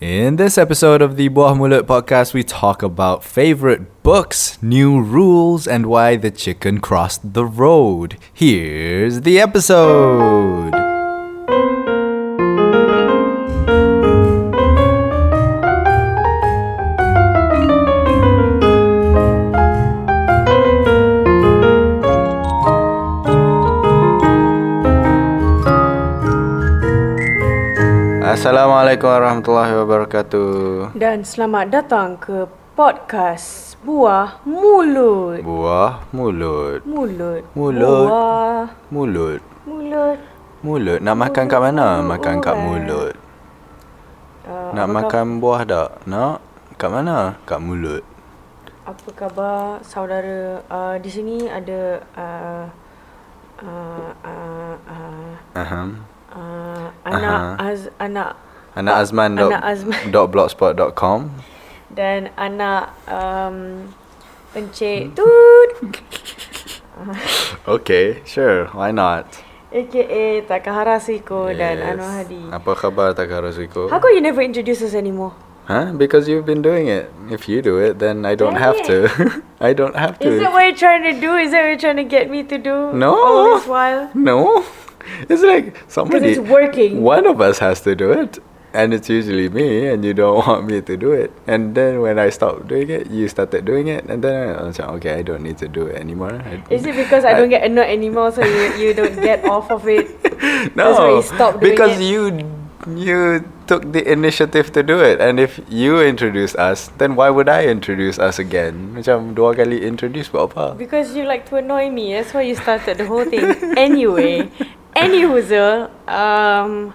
In this episode of the Buah Mulut podcast, we talk about favorite books, new rules, and why the chicken crossed the road. Here's the episode. Assalamualaikum warahmatullahi wabarakatuh. Dan selamat datang ke podcast Buah Mulut. Buah mulut. Mulut. Mulut. Buah Mulut. mulut. Mulut. Nak makan kat mana? Makan kat Mulut. mulut. Uh, Nak makan buah tak? Nak? Kat mana? Kat mulut. Apa khabar saudara? Uh, di sini ada uh, uh, uh, uh, Aham. Uh, anak Aha. Az, anak Anak Azman dot, Anak Azman. dot blogspot dot com. dan anak um, pencik tut Okay, sure. Why not? aka Takaharasiko dan Yes. Anwar Hadi. Apa khabar Takarosiko? How come you never introduce us anymore? Huh? Because you've been doing it. If you do it, then I don't have to. I don't have to. Is that what you're trying to do? Is that what you're trying to get me to do? No. All this while? No. It's like somebody. it's working. One of us has to do it. And it's usually me, and you don't want me to do it. And then when I stopped doing it, you started doing it, and then I was like, okay, I don't need to do it anymore. I, Is it because I don't get annoyed anymore, so you, you don't get off of it? no, That's why you stopped doing because it? you you took the initiative to do it, and if you introduce us, then why would I introduce us again? Macam dua kali introduce buat apa? Because you like to annoy me. That's why you started the whole thing. anyway, anywhoozle, um,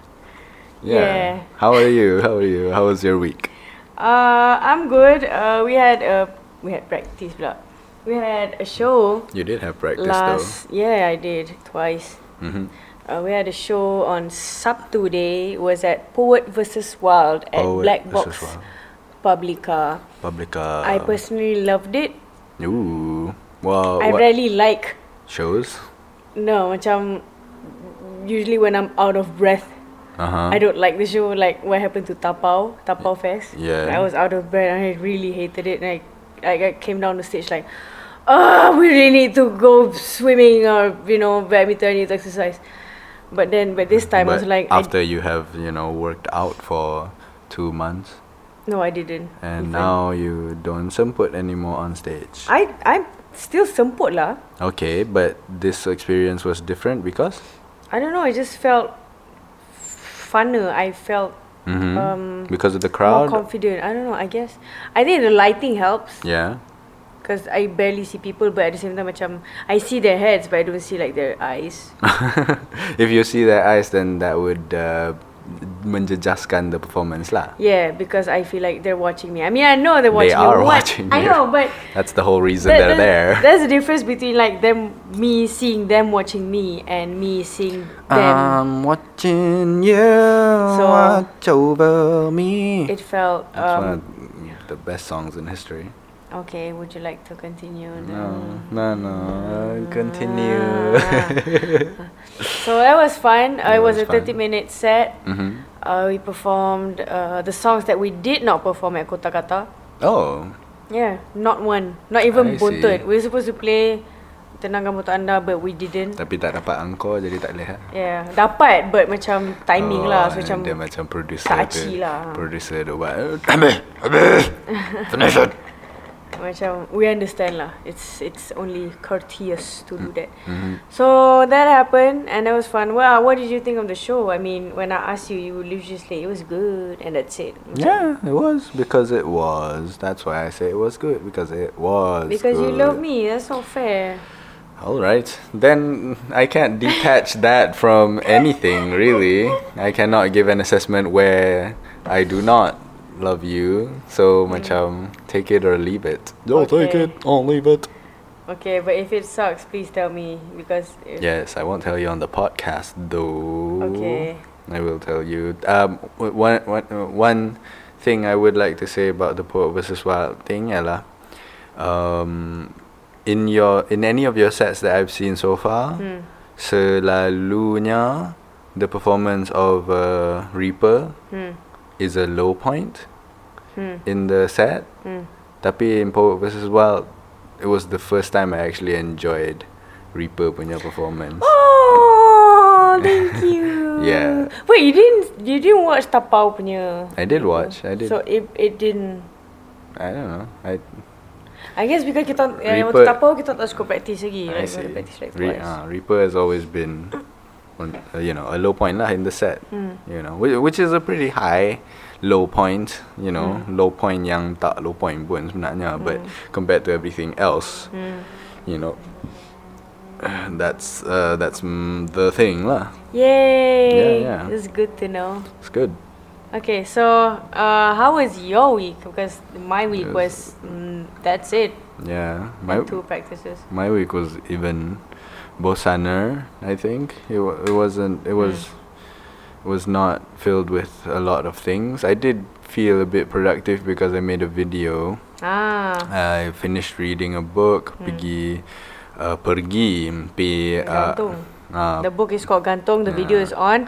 yeah. How are you? How are you? How was your week? uh, I'm good. Uh, we had a we had practice, blah. We had a show You did have practice last. Yeah, I did twice. though. hmm Uh, we had a show on Sabtu day. It was at Poet versus Wild at Poet Black Box Publika. Publika. I personally loved it. Ooh. Well, I what rarely like shows? no macam usually when I'm out of breath. Uh huh. I don't like the show. Like what happened to Tapao, Tapao Fest. Yeah. I was out of breath and I really hated it. And I, I, I came down the stage like, oh, we really need to go swimming or you know badminton, need to exercise. But then, but this time I was like, I- after you have you know worked out for two months, no, I didn't. and I- now you don't semput anymore on stage. I I'm still semput lah. Okay, but this experience was different because. I don't know. I just felt funner. I felt Mhm. um because of the crowd. more confident. I don't know. I guess I think the lighting helps yeah. because I barely see people, but at the same time, macam I see their heads, but I don't see like their eyes. if you see their eyes, then that would uh, menjejaskan the performance lah. Yeah, because I feel like they're watching me. I mean, I know they're They watching me. are What- watching I know, but That's the whole reason that- they're that- there. There's a difference between like them, me seeing them watching me, and me seeing them. I'm watching you So- watch over me. it felt That's one um, of the best songs in history. Okay. Would you like to continue? No, no, no. Continue. So that was fun. Uh, That it was, was a 30 fun. minute set. hmm Uh, we performed uh, the songs that we did not perform at Kota Kata. Oh, Yeah, not one. Not even Bontot. We were supposed to play Tenangkan Motor Anda but we didn't. tapi tak dapat angkor jadi tak boleh. ha? Yeah, dapat but macam timing oh, lah. So and macam dia macam producer tak lah. Producer dia buat. Habis, habis. Finish it. Macam we understand lah. It's it's only courteous to do that. Mhm. So that happened and that was fun. Well, what did you think of the show? I mean, when I asked you, you would usually say it was good and that's it. Yeah, it was because it was. That's why I say it was good because it was. Because you love me. That's not fair. All right. Then I can't detach that from anything, really. I cannot give an assessment where I do not love you. So, macam, take it or leave it. Don't take it, I'll leave it. Okay, but if it sucks, please tell me because. If, Yes, I won't tell you on the podcast, though. Okay. I will tell you. Um, w- one, one, one thing I would like to say about the Poet versus Wild thing, ialah, um, in your in any of your sets that I've seen so far, Hmm. selalunya the performance of uh, Reaper Hmm. Is a low point Hmm. in the set. Hmm. Tapi in Poet vs Wild, it was the first time I actually enjoyed Reaper punya performance. Oh, thank you. Yeah. Wait, you didn't you didn't watch Tapau punya? I did watch. I did. So it it didn't. I don't know. I I guess because kita yang Reaper- waktu Tapau kita tak suka practice lagi. I Like, see. practice like Re- uh, Reaper has always been, on, uh, you know, a low point lah in the set. Hmm. You know, which, which is a pretty high low point. You know, Hmm. low point yang tak low point pun sebenarnya. But compared to everything else, Hmm. you know, that's uh, that's mm, the thing lah. Yay! Yeah, yeah. It's good to know. It's good. Okay, so uh, how was your week? Because my week Yes. was mm, that's it. Yeah, my two practices. my week was even bosaner. I think it wa- it wasn't. It was it was not filled with a lot of things. I did feel a bit productive because I made a video. Ah, I finished reading a book. Pergi uh, pergi pi uh, Gantung. uh, the book is called Gantung. The video is on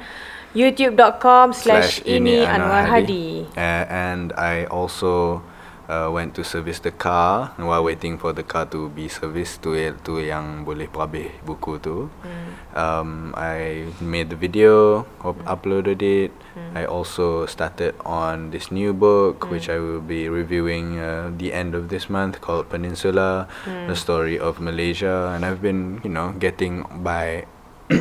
youtube.com slash ini Anwar Hadi. Uh, and I also uh, went to service the car while waiting for the car to be serviced to tu yang boleh publish buku tu. Hmm. Um, I made the video, up- uploaded it. I also started on this new book which I will be reviewing uh, the end of this month called Peninsula, the story of Malaysia, and I've been you know getting by.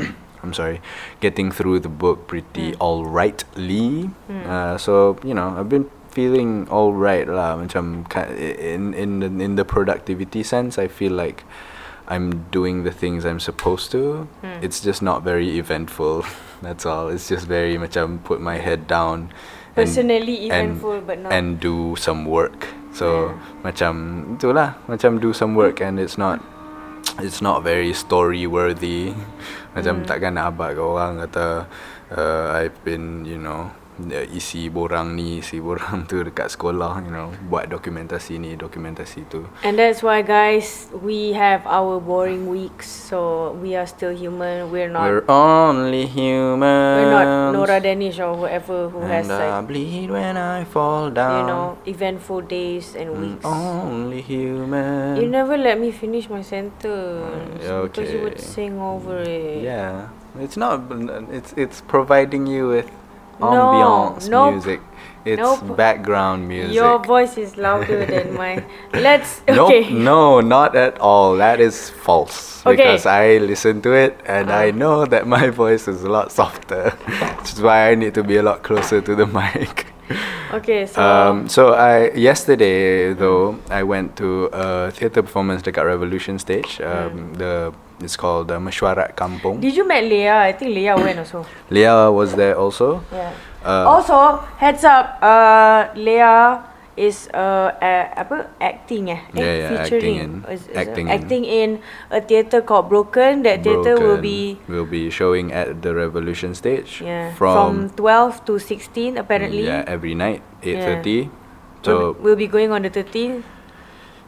I'm sorry, getting through the book pretty alrightly. Uh, so you know, I've been feeling alright lah. Macam in in the, in the productivity sense, I feel like I'm doing the things I'm supposed to. It's just not very eventful. That's all. It's just very macam put my head down. Personally and- eventful, but not. and do some work. So macam itulah macam do some work and it's not it's not very story worthy. Macam Hmm. takkan nak abad ke orang kata uh, I've been you know isi borang ni isi borang tu dekat sekolah you know buat dokumentasi ni dokumentasi tu. And that's why, guys, we have our boring weeks. So we are still human. We're not. We're only humans. we're not Nora Danish or whoever who has and I like bleed when I fall down. you know eventful days and Mm, weeks. Only human. You never let me finish my sentence Mm, because you would okay. sing over it. Yeah, it's not. It's it's providing you with No, ambiance nope, music. It's nope. background music. Your voice is louder than mine. Let's Nope, okay. no, not at all. That is false. Okay. Because I listen to it and I Ah. know that my voice is a lot softer. Which is why I need to be a lot closer to the mic. Okay, so Um, so I yesterday though I went to a theatre performance dekat Revolution Stage. Um, the it's called uh, Mesyuarat Kampung. did you met Leah? I think Leah went also. Leah was there also. Yeah. Uh, also, heads up, uh, Leah is uh, uh apa acting eh? Yeah, yeah, acting in- is- is acting in. acting in a theatre called Broken. That theatre will Broken be will be showing at the Revolution Stage. yeah from, From, 12 to 16 apparently. yeah every night eight Yeah. thirty. We'll, So be- we'll be going on the 13th.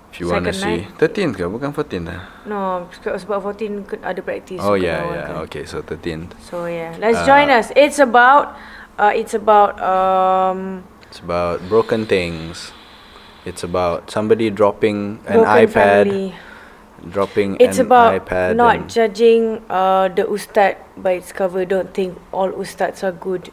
if you wanna second see thirteenth ke bukan fourteenth lah. No, sebab sebab 14 ke- ada practice. Oh yeah yeah kan. okay so thirteenth. So yeah, let's Uh, join us. It's about uh, it's about um It's about broken things. It's about somebody dropping an broken iPad, family. dropping It's an about iPad. not judging uh, the ustad by its cover. Don't think all ustads are good.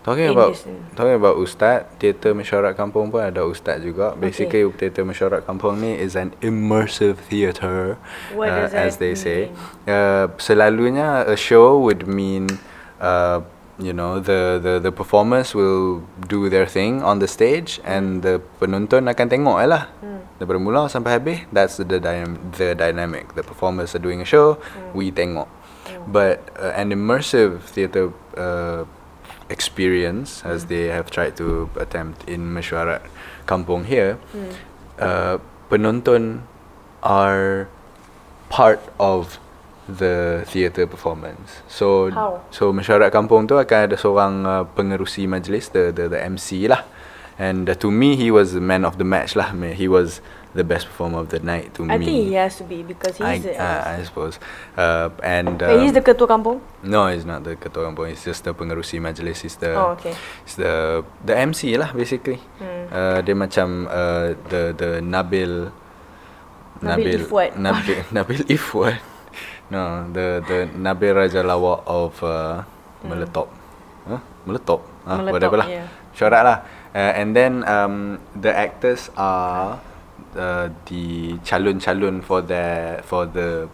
Talking in about talking about ustaz, teater mesyuarat kampung pun ada ustaz juga. Basically, teater mesyuarat kampung ni is an immersive theater, What uh, as they say. mean? Uh, selalunya a show would mean, uh, you know, the the the performers will do their thing on the stage and the penonton akan tengok je lah. Hmm. Daripada mula sampai habis, that's the dynam- the dynamic. The performers are doing a show, Hmm. we tengok. But uh, an immersive theater uh, experience, as they have tried to attempt in Mesyuarat Kampung here, uh, penonton are part of the theatre performance. So How? so Mesyuarat Kampung tu akan ada seorang uh, pengerusi majlis, the the the MC lah. And uh, to me, he was the man of the match lah. He was the best performer of the night to I me. think he has to be because I, he's the. uh, I suppose. Uh, and Wait, he's um, the ketua kampung. no, he's not the ketua kampung. He's just the pengerusi majlis. He's the Oh, okay. he's the the MC lah basically. Hmm. Uh, dia macam uh, the the Nabil Nabil Ifwat. Nabil Nabil Ifwat. No, the the Nabil Raja Lawak of uh, Meletop. Huh? Meletop. Ah, Hmm. Meletop, whatever lah. yeah. Syarat lah. Uh, and then um, the actors are uh, the calon-calon for the for the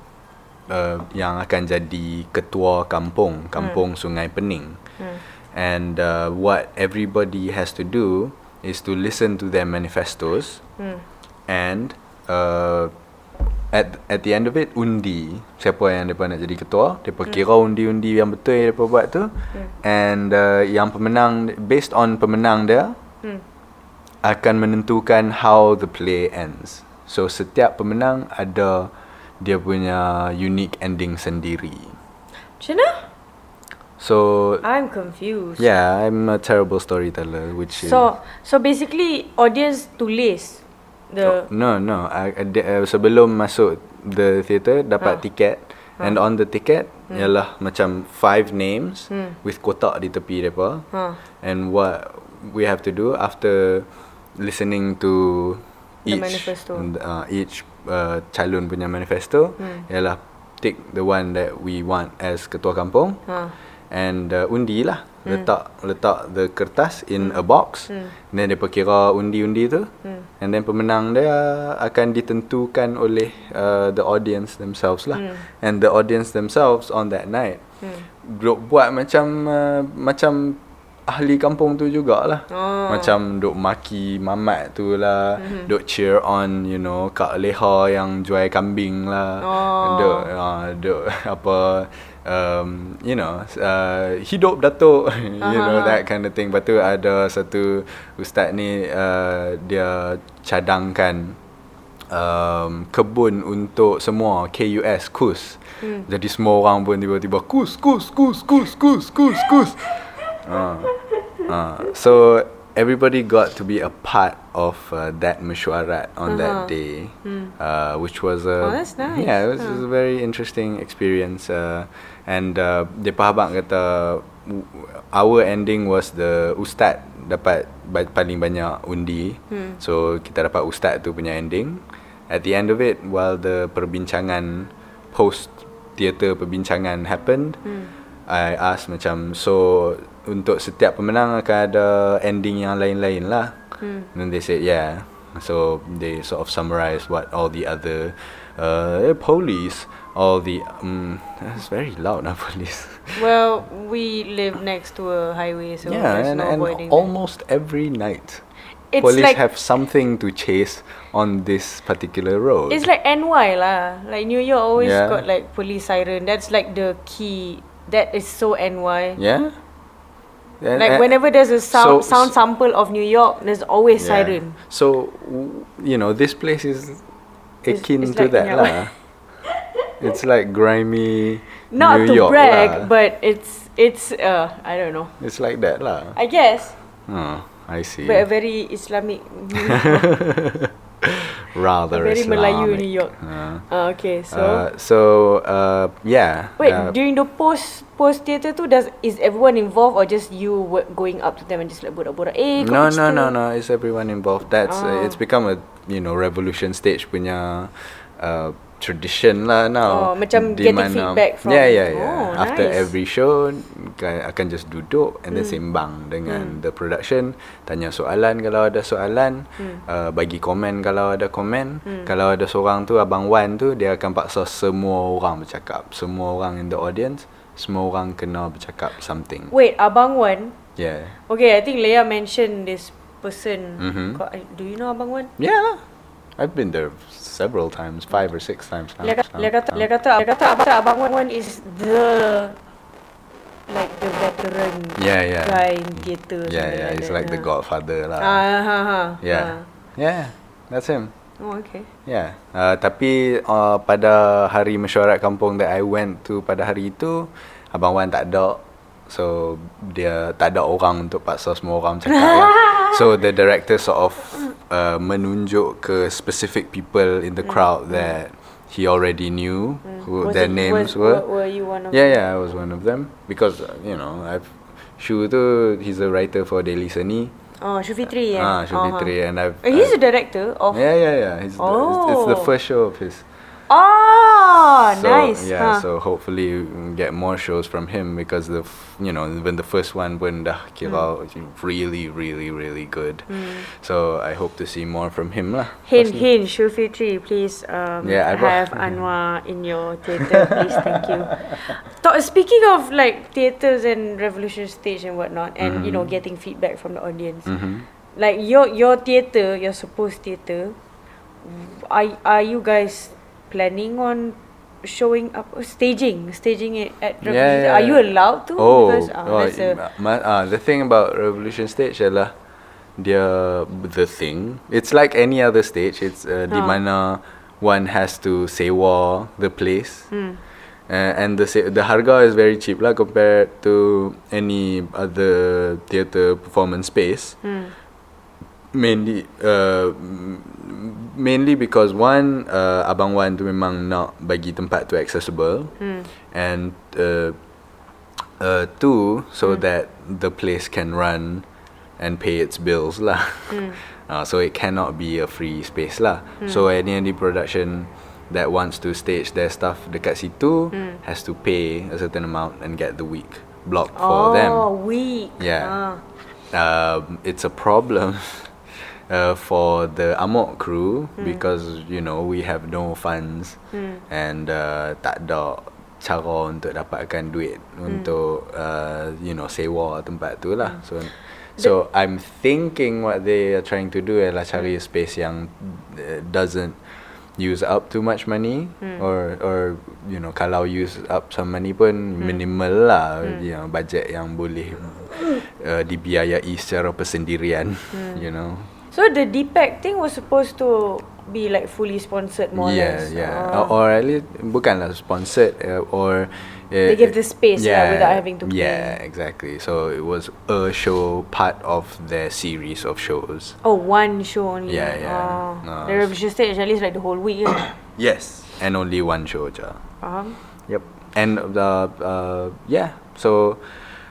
uh, yang akan jadi ketua kampung, kampung Sungai Pening. Hmm. And uh, what everybody has to do is to listen to their manifestos Hmm. and uh, at at the end of it undi. Siapa yang depa nak jadi ketua depa kira undi-undi yang betul yang depa buat tu. And uh, yang pemenang based on pemenang dia Hmm. akan menentukan how the play ends. So setiap pemenang ada dia punya unique ending sendiri. Macam mana? so I'm confused. yeah i'm a terrible storyteller which is So so basically audience tulis the Oh, no, no. I, uh, sebelum masuk the theatre dapat Ha. tiket and on the ticket Hmm. ialah macam five names Hmm. with kotak di tepi depa. Huh. And what we have to do after listening to The each manifesto. uh, each uh, calon punya manifesto Hmm. ialah tick the one that we want as ketua kampung Huh. and uh, undi lah letak letak the kertas in a box Hmm. then depa kira undi-undi tu Hmm. and then pemenang dia akan ditentukan oleh uh, the audience themselves lah Hmm. and the audience themselves on that night Hmm. buat macam uh, macam ahli kampung tu jugalah Oh. macam duk maki mamat tu lah Mhm. duk cheer on you know kak leha yang jual kambing lah Oh. duk uh, duk apa um, you know uh, hidup datuk you know Aha. that kind of thing lepas tu ada satu ustaz ni uh, dia cadangkan um, kebun untuk semua KUS KUS Hmm. jadi semua orang pun tiba-tiba kus kus kus kus kus kus kus uh, uh, so everybody got to be a part of uh, that mesyuarat on Uh-huh. that day Hmm. uh, which was a Oh, that's nice. yeah it was, it Huh. was a very interesting experience uh, and uh, depa abang kata our ending was the ustaz dapat ba- paling banyak undi Hmm. so kita dapat ustaz tu punya ending at the end of it while the perbincangan post theatre perbincangan happened Hmm. I asked macam so untuk setiap pemenang akan ada ending yang lain-lain lah Hmm. and then they said yeah so they sort of summarize what all the other uh, police all the um, that's very loud now police Well, we live next to a highway, so yeah there's and, no and avoiding that. almost every night It's police like have something to chase on this particular road it's like NY lah. Like New York always Yeah. got like police siren. That's like the key. That is so NY. yeah And- Like and- whenever there's a sound so- sound sample of New York, there's always Yeah. siren. So you know, this place is akin it's to like that lah. it's like grimy Not New to York brag, lah. but it's it's uh I don't know. it's like that lah. I guess, Oh, I see. but a very Islamic, Rather very Melayu Islamic. New York. Uh, Uh, okay, so uh, so uh, yeah. wait, uh, during the post post theatre too, does is everyone involved or just you going up to them and just like borak-borak? Eh, kau no no tu." no no it's everyone involved that's uh, Ah. it's become a you know revolution stage punya uh, tradition lah now Oh, macam Di getting mana- feedback from- yeah yeah yeah Oh, after nice. every show ka- akan just duduk and then Hmm. sembang dengan the production tanya soalan kalau ada soalan Hmm. uh, bagi komen kalau ada komen kalau ada seorang tu abang Wan tu dia akan paksa semua orang bercakap semua orang in the audience semua orang kena bercakap something Wait, Abang Wan. yeah Okay, I think Leah mentioned this person. Mhm. I- Do you know Abang Wan? Yeah lah. I've been there several times, five or six times now. Kata, kata, kata, kata, Abang, Abang Wan is the like the veteran Yeah, yeah. guy in theatre. Yeah, yeah, he's like the godfather lah. Ah, ha, ha. yeah. Yeah, that's him. Oh, okay. Yeah. Uh, tapi uh, pada hari mesyuarat kampung that I went to pada hari itu, Abang Wan tak ada. So dia tak ada orang untuk paksa semua orang cakap lah. So the director sort of uh, menunjuk ke specific people in the crowd that he already knew who Was their it- names was, were. Were you one of Yeah, them? yeah, I was one of them because uh, you know I've Shu tu he's a writer for Daily Seni. Oh, Shufitri, yeah. Ah, Shu Fitri, and I've. Uh, he's a director of. Yeah, yeah, yeah. He's the, it's, it's the Oh. first show of his. Oh, so, nice. Yeah, huh. so hopefully get more shows from him because the f- you know when the first one pun dah kira really really really good. So I hope to see more from him lah. Hint, Pasti. hint, Shufitri, please um, Yeah, I have Anwar in your theatre, please. Thank you. Th- speaking of like theatres and Revolution Stage and whatnot, and you know, getting feedback from the audience, Mhm. like your your theatre, your supposed theatre, are are you guys planning on showing up staging staging it at Yeah, Revolution? yeah, Are you allowed to? Oh, because uh, oh that's a, ah, the thing about Revolution Stage adalah dia the thing. It's like any other stage. It's uh, di Ah. mana one has to sewa the place. Hmm. Uh, and the se- the harga is very cheap lah compared to any other theatre performance space. Hmm. Mainly, uh, mainly because one, uh, Abang Wan tu memang nak bagi tempat tu accessible, Hmm. and uh, uh, two, so that the place can run and pay its bills lah. Uh, so it cannot be a free space lah. So any any production that wants to stage their stuff dekat situ has to pay a certain amount and get the week blocked for them. oh, week. Yeah. Ah. um, it's a problem uh, for the Amok crew because you know we have no funds and uh, tak ada cara untuk dapatkan duit untuk uh, you know sewa tempat tu lah. So so I'm thinking what they are trying to do ialah cari space yang uh, doesn't use up too much money or or you know kalau use up some money pun minimal lah you know budget yang boleh uh, dibiayai secara persendirian you know So the DPAC thing was supposed to be like fully sponsored more or less. yeah Ah. or, or at least bukanlah sponsored uh, or uh, They give the space lah without having to pay. yeah exactly so it was a show part of their series of shows Oh, one show only. Yeah, yeah. Oh. No, the revolution stage at least like the whole week. Yeah. yes and only one show je Faham? Yep. And the uh, yeah. So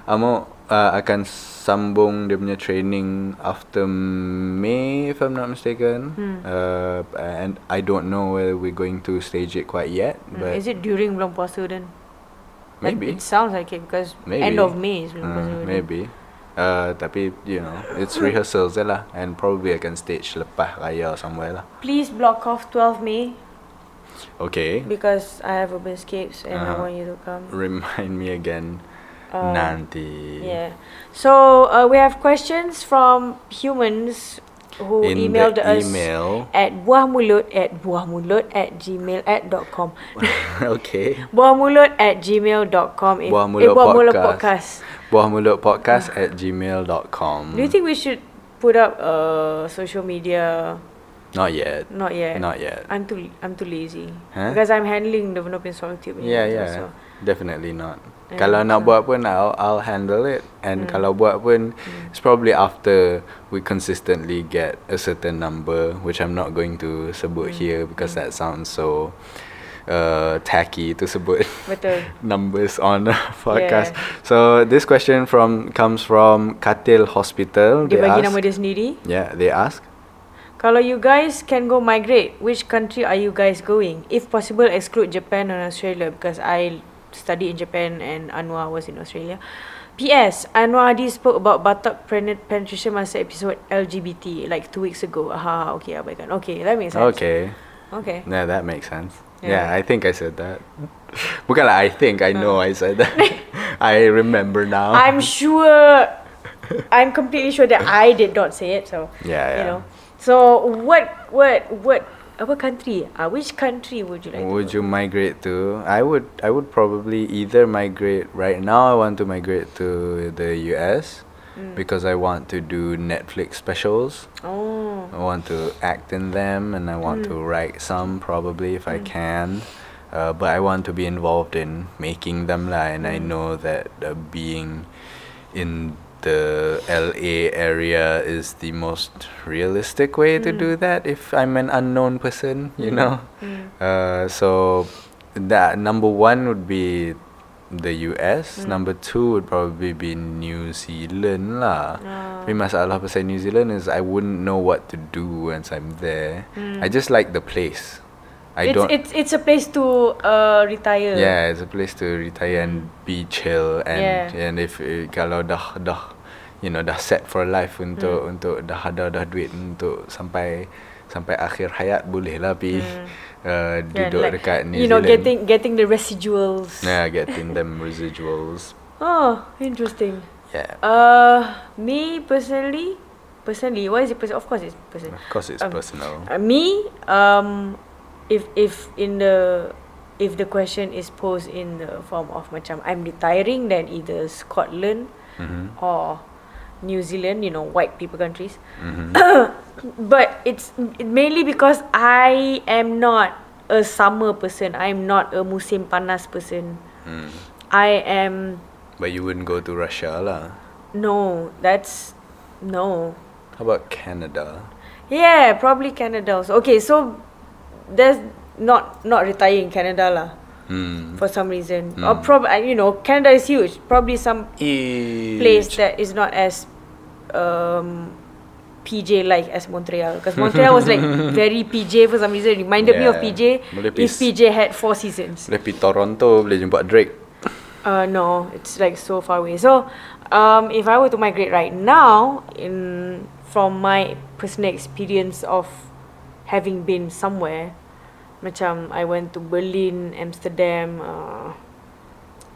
Amo uh, akan sambung dia punya training after May if I'm not mistaken. Uh, and I don't know whether we're going to stage it quite yet, Mm, but Is it during bulan puasa then? Maybe. It sounds like it because Maybe. end of May is bulan puasa. Uh, already. maybe. Uh, tapi you know it's rehearsals je lah and probably I can stage lepas raya somewhere lah. Please block off 12 May Okay. because I have Urban Escapes and I Uh-huh. want you to come. Remind me again Uh, nanti. Yeah. So uh, we have questions from humans who In emailed the us email. at buahmulut at buahmulut at gmail at dot com. okay. buahmulut at gmail dot com. If- eh, Mulut Buah Mulut Podcast. podcast. Buah Mulut Podcast at gmail.com. Do you think we should put up uh, social media? Not yet. Not yet. Not yet. I'm too I'm too lazy Huh? because I'm handling the Tube. punya Yeah, yeah. So. Definitely not. Kalau nak buat pun I'll, I'll handle it and Hmm. kalau buat pun it's probably after we consistently get a certain number which I'm not going to sebut Hmm. here because that sounds so uh, tacky to sebut Betul. numbers on a podcast. Yeah. So this question from comes from Katil Hospital. Dia They bagi ask, nama dia sendiri. Yeah, they ask. Kalau you guys can go migrate, which country are you guys going? If possible, exclude Japan and Australia because I studied in Japan and Anwar was in Australia. P.S. Anwar Hadi spoke about pen- penetration masa episode LGBT like two weeks ago. Aha, okay, abaikan. Okay, that makes sense. Okay. Okay. Yeah, that makes sense. Yeah. Yeah, I think I said that. Bukanlah I think, I know. I said that. I remember now. I'm sure, I'm completely sure that I did not say it. So Yeah, yeah. you know. So what, what, what? Apa country? Uh, which country would you like? would to you migrate to? I would I would probably either migrate right now I want to migrate to the US Mm. because I want to do Netflix specials. Oh. I want to act in them and I want to Mm. write some probably if I can. Uh, but I want to be involved in making them lah and I Mm. know that uh, being in the LA area is the most realistic way to do that if I'm an unknown person, you know. Uh, so that number one would be the US, number two would probably be New Zealand lah. Tapi masalah pasal New Zealand is I wouldn't know what to do once I'm there. I just like the place. I it's, don't. it's it's a place to uh, retire. Yeah, it's a place to retire and be chill and Yeah. and if eh, kalau dah dah you know dah set for life untuk untuk dah ada dah duit untuk sampai sampai akhir hayat boleh lah pi uh, Yeah, duduk like, dekat New you know, Zealand. getting getting the residuals. yeah, getting them residuals. Oh, interesting. Yeah. Uh, me personally, personally, why is it personal? Of course, it's personal. Of course it's Um, personal. Uh, me, um, if if in the if the question is posed in the form of macam I'm retiring, then either Scotland Mhm. or New Zealand, you know, white people countries. Mhm. but it's mainly because I am not a summer person. I'm not a musim panas person. Mm. I am But you wouldn't go to Russia lah. no. That's no. How about Canada? Yeah, probably Canada. Also. Okay, so there's not not retire in Canada lah Hmm. for some reason. Or Mm. probably you know Canada is huge. Probably some place that is not as um PJ like as Montreal because Montreal was like very PJ for some reason. It reminded me of PJ Boleh if PJ had four seasons. Boleh pergi Toronto boleh jumpa Drake. Uh, no, it's like so far away. So, um, if I were to migrate right now, in from my personal experience of having been somewhere, macam I went to Berlin, Amsterdam, uh,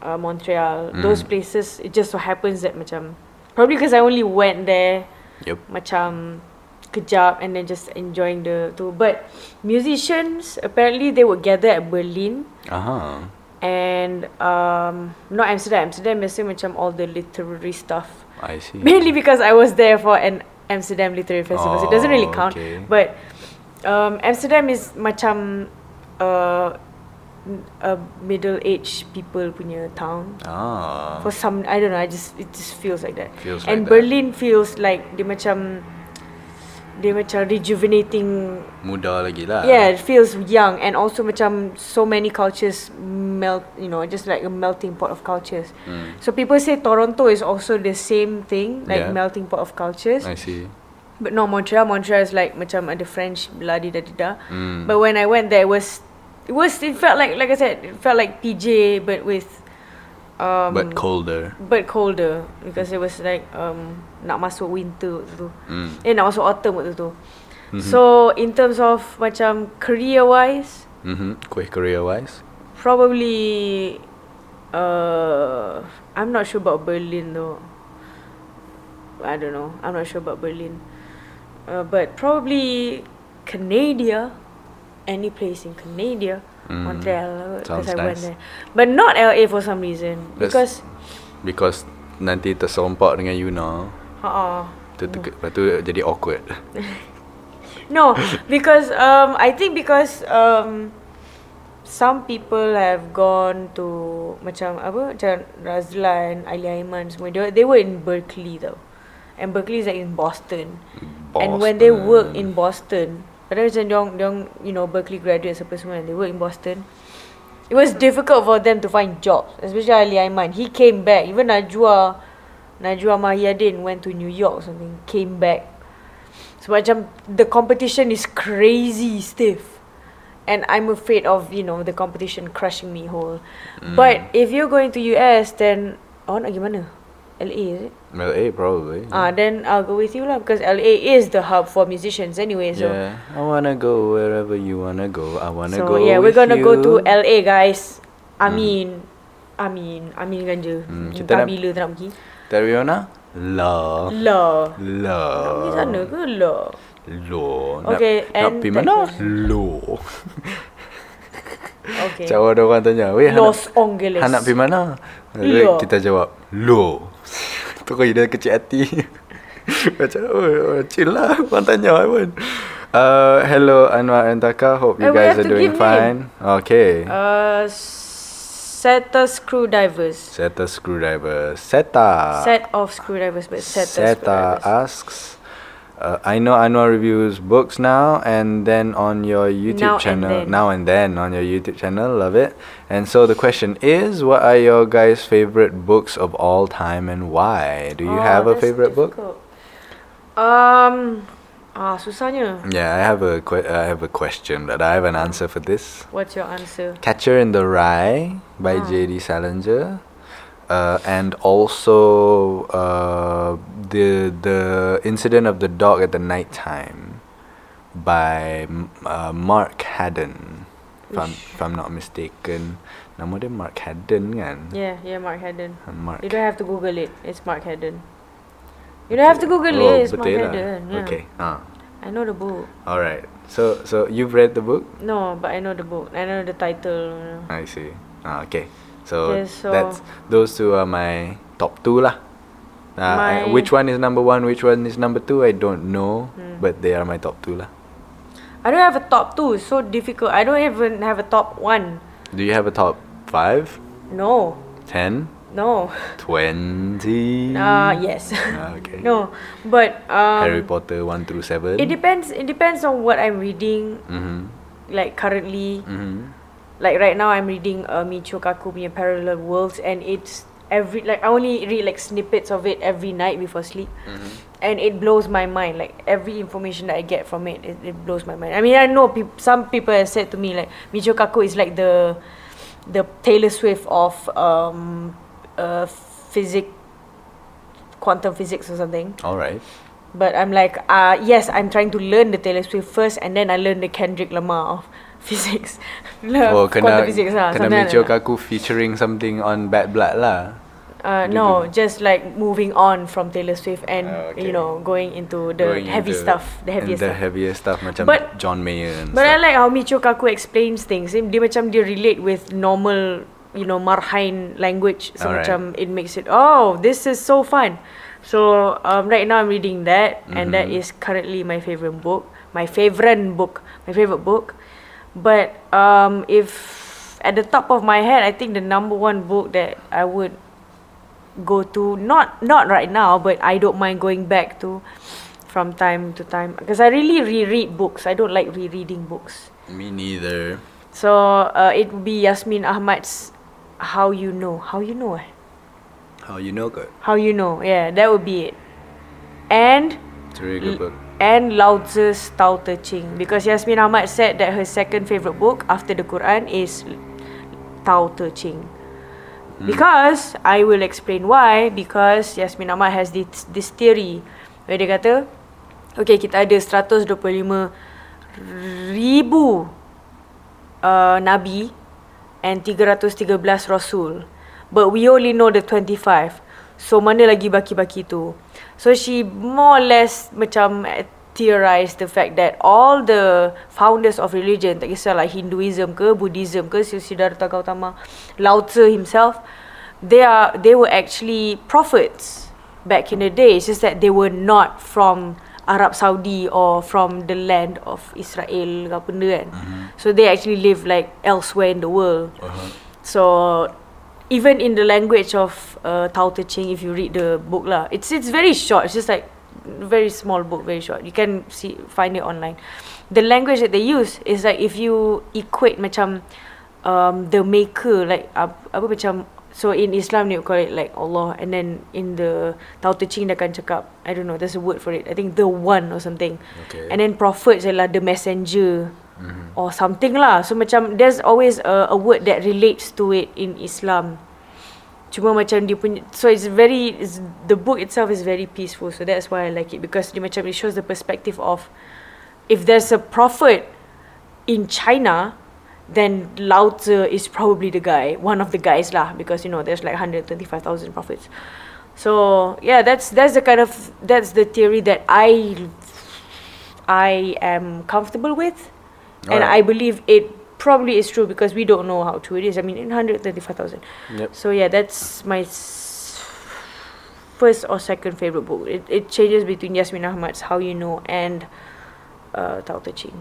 uh, Montreal, those Mm. places. It just so happens that macam probably because I only went there Yep. macam kejap and then just enjoying the tu. But musicians apparently they would gather at Berlin Aha. and um not Amsterdam. Amsterdam biasa macam all the literary stuff. I see. Mainly because I was there for an Amsterdam literary festival. so it doesn't really Oh, count. okay. But um Amsterdam is macam uh a middle aged people punya town. Ah. For some I don't know, I just it just feels like that. Feels and like that. Berlin feels like dia macam dia macam rejuvenating Muda lagi lah. yeah, it feels young and also macam so many cultures melt, you know, just like a melting pot of cultures. Mm. So people say Toronto is also the same thing, like Yeah. melting pot of cultures. I see. But no, Montreal, Montreal is like macam ada French bloody da da da. Mm. But when I went there, it was, it was, it felt like, like I said, it felt like PJ but with, um, but colder. but colder because it was like um nak masuk winter waktu tu. Mm. Eh nak masuk autumn waktu tu. Mhm. So in terms of macam career wise, Mhm. Quick career wise. probably uh I'm not sure about Berlin though. I don't know. I'm not sure about Berlin. Uh, but probably Canada. Any place in Canada. Mm. Montreal because I went nice. there. But not LA for some reason. That's- Because Because nanti terserempak dengan Yuna. uh Tu, tu, lepas tu jadi awkward. No, because um, I think because um, some people have gone to macam apa macam Razlan, Ali Aiman semua. They, were- they were in Berkeley though, and Berkeley is like in Boston. And when they work in Boston, padahal macam diorang, diorang, you know, Berkeley graduates apa semua, and they work in Boston. It was difficult for them to find jobs, especially Ali Aiman. He came back. Even Najwa, Najwa Mahyadin went to New York or something, came back. So macam the competition is crazy stiff. And I'm afraid of, you know, the competition crushing me whole. Mm. But if you're going to US, then awak nak pergi mana? LA is it? LA probably. Ah, then I'll go with you lah because LA is the hub for musicians anyway. So yeah, I wanna go wherever you wanna go. I wanna so go. yeah, we're with gonna go to you. LA guys. Amin. Amin. Amin ganja. Hmm, kita Entah nak- bila tak nak pergi. Dari mana? La. Lah. La. Nak pergi sana ke lah? Lo. Okay, nak, nak and pergi that mana? Lo. Okay. Macam ada orang tanya, weh, Los Angeles. Nak pergi mana? Lo. Kita jawab, lo. Terus dia kecil hati. Macam, oh, oh, chill lah. Orang tanya pun. Uh, hello Anwar and Taka. Hope you Eh, we guys are doing fine. Okay. Uh, SETA screwdrivers. Seta screwdriver. Seta. Set of screwdrivers, but SETA, Seta screwdrivers. asks. Uh, I know Anwar reviews books now and then on your YouTube Now channel. then. Now and then on your YouTube channel. Love it. And so the question is what are your guys' favorite books of all time and why? Do you Oh, have a favorite book? Um, ah, susahnya. Yeah, I have a que- I have a question, but I have an answer for this. What's your answer? Catcher in the Rye by Ah. J.D. Salinger, uh, and also uh, the the incident of the dog at the night time by uh, Mark Haddon. If I'm, if I'm not mistaken, nama dia Mark Haddon kan? Yeah, yeah, Mark Haddon. Uh, Mark. You don't have to Google it. It's Mark Haddon. You don't have to Google Oh, it. It's Mark lah. Haddon. Yeah. Okay. Ah. I know the book. All right. So so you've read the book? No, but I know the book. I know the title. I see. Ah, okay. So, Okay, so- that's those two are my top two lah. Uh, I- which one is number one? Which one is number two? I don't know, Hmm. but they are my top two lah. I don't have a top two. It's so difficult. I don't even have a top one. Do you have a top five, No. ten, No. twenty? Uh, yes. Ah, okay. no. But um Harry Potter one through seven. it depends it depends on what I'm reading Mhm. like currently. Mhm. Like right now I'm reading uh, Michio Kaku punya Parallel Worlds and it's every like I only read like snippets of it every night before sleep. Mhm. and it blows my mind like every information that i get from it it, it blows my mind i mean i know peop- some people have said to me like michio kaku is like the the taylor swift of um uh physics quantum physics or something All right. but i'm like uh yes i'm trying to learn the taylor swift first and then i learn the kendrick lamar of physics Oh, quantum kena physics lah kena something like. Kaku featuring something on Bad Blood lah. Uh, Did no, you- just like moving on from Taylor Swift and Ah, okay. you know going into the Going heavy into- stuff, the heavier and the stuff. heavier stuff macam But- John Mayer and But I stuff. like how Michio Kaku explains things. Dia, macam dia relate with normal, you know, marhain language. So Alright. macam it makes it, oh, this is so fun. So um, right now I'm reading that, and that Mhm. is currently my favorite book. My favorite book. My favorite book. But um, if at the top of my head, I think the number one book that I would go to not not right now, but I don't mind going back to from time to time because I really reread books. I don't like rereading books. Me neither. So uh, it would be Yasmin Ahmad's How You Know. How You Know eh? How you know good? How You Know. Yeah, that would be it. And It's a really good book. And Lao Tzu's Tao Te Ching. Because Yasmin Ahmad said that her second favorite book after the Quran is Tao Te Ching. Because I will explain why. Because Yasmin Ahmad has this, this theory where dia kata okay kita ada 125 ribu uh, nabi and 313 rasul. But we only know the 25 so mana lagi baki-baki tu so she more or less macam theorize the fact that all the founders of religion tak kisahlah Hinduism ke Buddhism ke Siddhartha Gautama Lao Tzu himself they are they were actually prophets back in the day. It's just that they were not from Arab Saudi or from the land of Israel ke apa benda kan. So they actually live like elsewhere in the world. Uh-huh. so even in the language of uh, Tao Te Ching, if you read the book lah, it's it's very short. It's just like very small book, very short. You can see find it online. The language that they use is like if you equate macam um, the maker like apa, apa macam so in Islam they would call it like Allah and then in the Tao Te Ching dia akan cakap I don't know there's a word for it I think the one or something Okay. and then prophets adalah the messenger Mhm. or something lah. So macam there's always a, a word that relates to it in Islam. Cuma macam dia punya so it's very it's, the book itself is very peaceful. So that's why I like it because dia macam it shows the perspective of if there's a prophet in China then Lao Tzu is probably the guy, one of the guys lah because you know there's like 125,000 prophets. So yeah, that's that's the kind of that's the theory that I I am comfortable with, and I Alright. believe it probably is true because we don't know how true it is. I mean, in hundred thirty-five thousand. Yep. So yeah, that's my s- first or second favorite book. It it changes between Yasmin Ahmad's How You Know and uh, Tao Te Ching.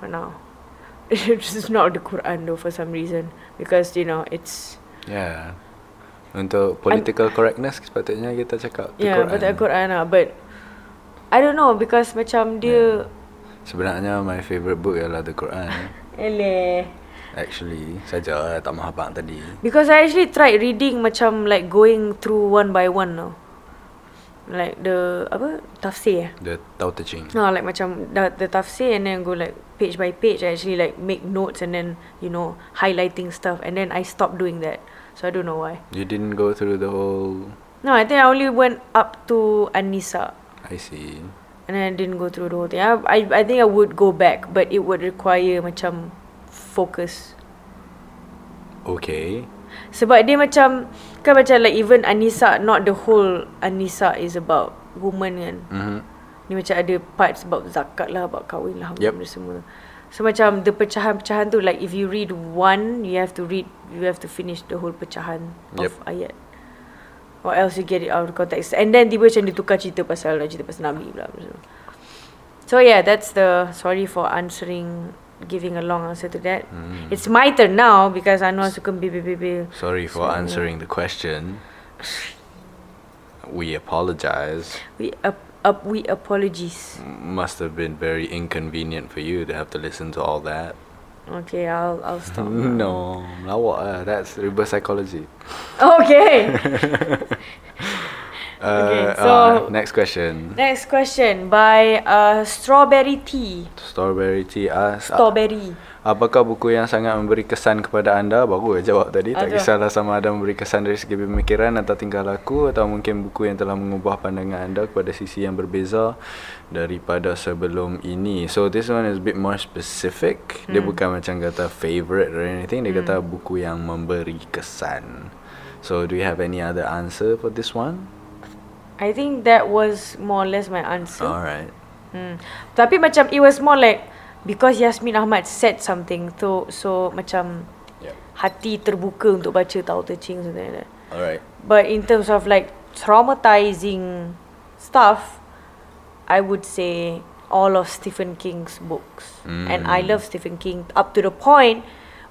For now. it's not the Quran though for some reason because you know it's Yeah. Untuk political correctness sepatutnya kita cakap the yeah Quran. but the Quran lah but I don't know because macam dia Sebenarnya my favourite book ialah the Quran. Eleh Actually, saja tak mahu abang tadi. Because I actually tried reading macam like going through one by one now. Like the apa tafsir eh? The Tao Te Ching. No, like macam the, the tafsir and then go like page by page. I actually like make notes and then you know highlighting stuff and then I stopped doing that. So I don't know why. You didn't go through the whole. No, I think I only went up to Anisa I see. And then I didn't go through the whole thing. I, I I think I would go back, but it would require macam focus. Okay. Sebab dia macam kan macam like even Anisa not the whole Anisa is about woman kan. Mm-hmm. Ni macam ada parts about zakat lah, about kahwin lah, Yep. benda semua. So macam the pecahan-pecahan tu like if you read one, you have to read you have to finish the whole pecahan Yep. of ayat. Or else you get it out of context. And then tiba macam dia tukar cerita pasal nak cerita pasal Nabi pula. So yeah, that's the sorry for answering giving a long answer to that. Mm. It's my turn now because Anwar suka bil Sorry for So- answering the question. We apologize. We up, up we apologies. Must have been very inconvenient for you to have to listen to all that. Okay, I'll I'll stop. No, lawak lah. That's reverse psychology. Okay. Uh, Okay, uh, so- next question. Next question by uh, Strawberry Tea. Strawberry tea. Uh, Strawberry. apakah buku yang sangat memberi kesan kepada anda? Baru je jawab tadi. Tak kisahlah sama ada memberi kesan dari segi pemikiran atau tingkah laku atau mungkin buku yang telah mengubah pandangan anda kepada sisi yang berbeza daripada sebelum ini. So this one is a bit more specific. Dia Hmm. bukan macam kata favorite or anything. Dia kata buku yang memberi kesan. So do you have any other answer for this one? I think that was more or less my answer. Alright. Hmm. Tapi macam it was more like because Yasmin Ahmad said something so so macam Yeah. hati terbuka untuk baca Tao Te Ching something like that. Alright. But in terms of like traumatizing stuff, I would say all of Stephen King's books. And I love Stephen King up to the point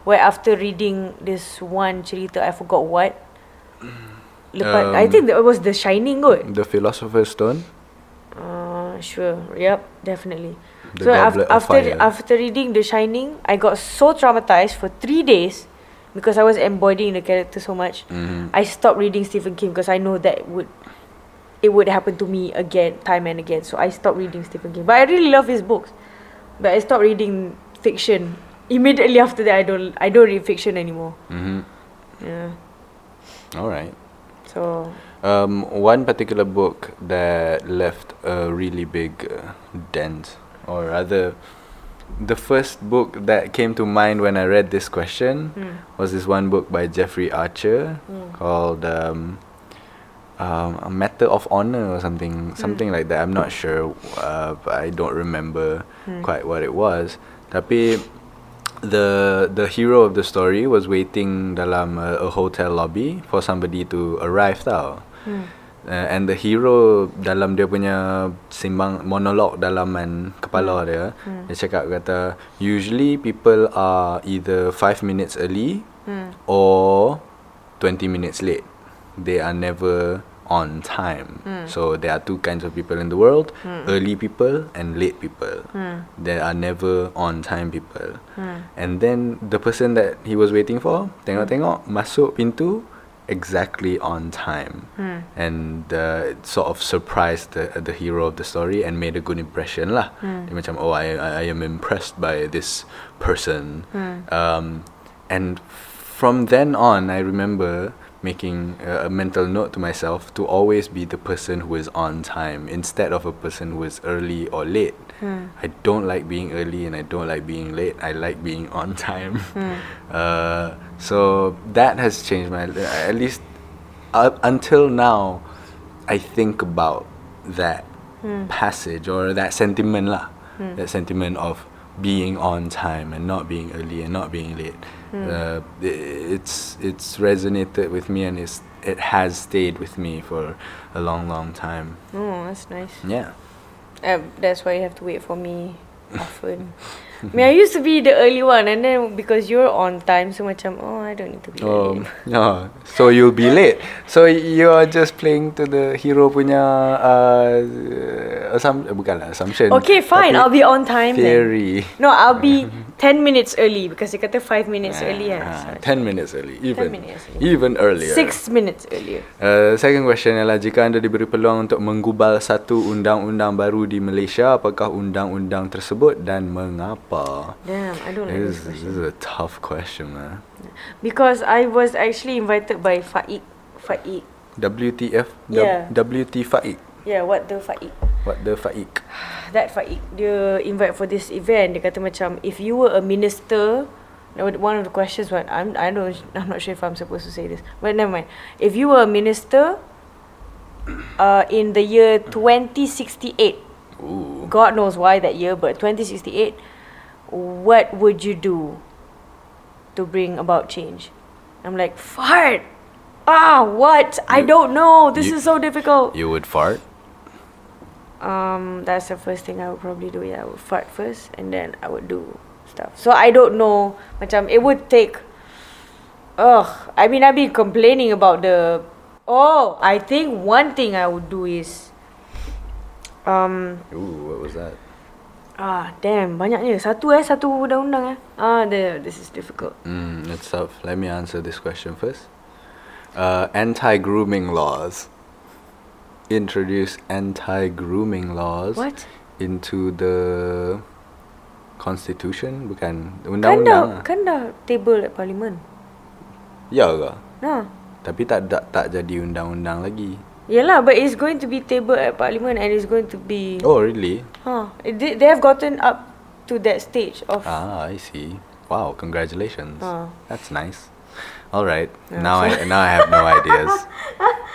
where after reading this one cerita, I forgot what. Lepas, I Um, think that was The Shining kot. The Philosopher's Stone. Uh, sure. Yep, definitely. The so af- after Fire. after reading The Shining, I got so traumatized for three days because I was embodying the character so much. Mhm. I stopped reading Stephen King because I know that would it would happen to me again, time and again. So I stopped reading Stephen King. But I really love his books. But I stopped reading fiction. Immediately after that, I don't I don't read fiction anymore. Mm-hmm. Yeah. Alright. So Um, one particular book that left a really big uh, dent, or rather, the first book that came to mind when I read this question Hmm. was this one book by Jeffrey Archer Hmm. called um, um, A Matter of Honor or something, something like that. I'm not sure, uh, but I don't remember Hmm. quite what it was. Tapi the the hero of the story was waiting dalam a, a hotel lobby for somebody to arrive tau. hmm. Uh, and the hero dalam dia punya simbang monolog dalaman kepala dia Hmm. dia cakap kata usually people are either 5 minutes early Hmm. or 20 minutes late they are never on time Hmm. so there are two kinds of people in the world Hmm. early people and late people Hmm. there are never on time people Hmm. and then the person that he was waiting for tengok-tengok masuk pintu exactly on time Hmm. and uh, sort of surprised the the hero of the story and made a good impression lah. Hmm. Dia macam oh I, I I am impressed by this person. Hmm. Um, and from then on, I remember making a, a mental note to myself to always be the person who is on time instead of a person who is early or late. Hmm. I don't like being early and I don't like being late. I like being on time. Hmm. Uh, so that has changed my at least up until now. I think about that Hmm. passage or that sentiment lah. That sentiment of being on time and not being early and not being late. Uh, it's it's resonated with me and it's it has stayed with me for a long long time. Oh, that's nice. Yeah. Um, that's why you have to wait for me often. I mean, I used to be the early one, and then because you're on time, so macam oh, I don't need to be Oh, early. no. So you'll be late. So you are just playing to the hero punya uh, assum- bukanlah assumption. Okay, fine. I'll be on time then. Theory. No, I'll be 10 minutes early because dia kata 5 minutes early lah. Ah, So, 10 minutes early. Even minutes early. even earlier. 6 minutes earlier. Uh, second question ialah jika anda diberi peluang untuk menggubal satu undang-undang baru di Malaysia, apakah undang-undang tersebut dan mengapa? Damn, I don't like This, this is a tough question, man. Because I was actually invited by Faik. Faik. WTF? Yeah. WT Faik. Yeah, what the Faik? What the Faik? That Faik. Dia invite for this event. Dia kata macam, if you were a minister, one of the questions, what I'm, I don't, I'm not sure if I'm supposed to say this, but never mind. If you were a minister, uh, in the year 2068, Ooh. God knows why that year, but 2068, what would you do to bring about change? I'm like, fart! Ah, what? I don't know. This you- is so difficult. You would fart? Um, that's the first thing I would probably do. Yeah, I would fart first, and then I would do stuff. So I don't know. Macam it would take. Ugh, I mean, I've been complaining about the. Oh, I think one thing I would do is. Um, Ooh, what was that? Ah, damn, banyaknya. Satu eh, satu undang-undang eh. Ah, the, this is difficult. Mm, it's tough. Let me answer this question first. Uh, anti-grooming laws. Introduce anti-grooming laws What? into the constitution, bukan Kan undang-undang. dah, lah. kan dah table at parlimen. Ya ke? Nah. Tapi tak tak, tak jadi undang-undang lagi. Yelah, but it's going to be table at parliament and it's going to be... Oh, really? Huh. They, they have gotten up to that stage of... Ah, I see. Wow, congratulations. Ah. That's nice. All right. Yeah, now I now I have no ideas.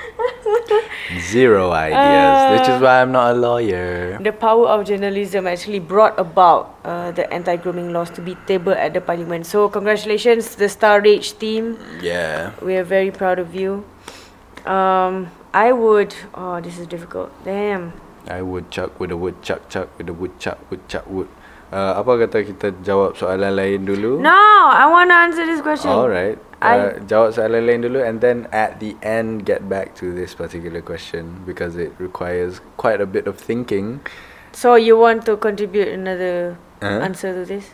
Zero ideas. which is why I'm not a lawyer. The power of journalism actually brought about uh, the anti-grooming laws to be tabled at the parliament. So congratulations, the Star R.AGE team. Yeah. We are very proud of you. Um, I would... Oh, this is difficult. Damn. I would chuck with a wood chuck chuck with a wood chuck wood chuck wood. Uh, apa kata kita jawab soalan lain dulu? No, I want to answer this question. Alright. I- Uh, jawab soalan lain dulu and then at the end get back to this particular question because it requires quite a bit of thinking. So you want to contribute another Huh? answer to this?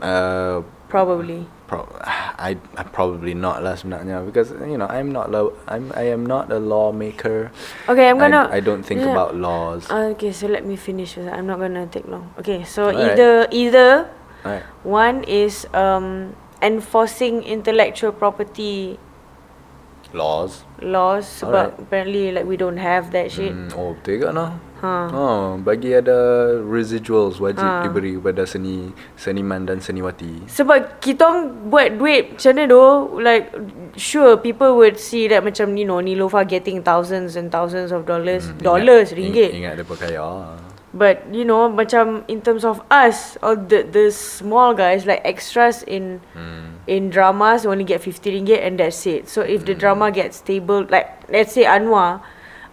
Uh, Probably. Pro- I, I probably not lah sebenarnya because you know I'm not law I'm I am not a lawmaker. Okay, I'm gonna. I, I don't think Yeah. about laws. Okay, so let me finish. first. I'm not gonna take long. Okay, so Alright. either either Alright. one is um enforcing intellectual property Laws. laws sebab Alright. apparently like we don't have that shit. Hmm, oh, betul ke no? Ha. Oh, bagi ada residuals wajib Ha. diberi kepada seni seniman dan seniwati. Sebab kita buat duit macam mana tu Like Sure people would see that macam You know Nilofa getting thousands and thousands of dollars Hmm, Dollars ingat, Ringgit ing- Ingat dia ah. But you know macam in terms of us or the the small guys like extras in Hmm. in dramas only get 50 ringgit and that's it. So if the Hmm. drama gets stable like let's say Anwar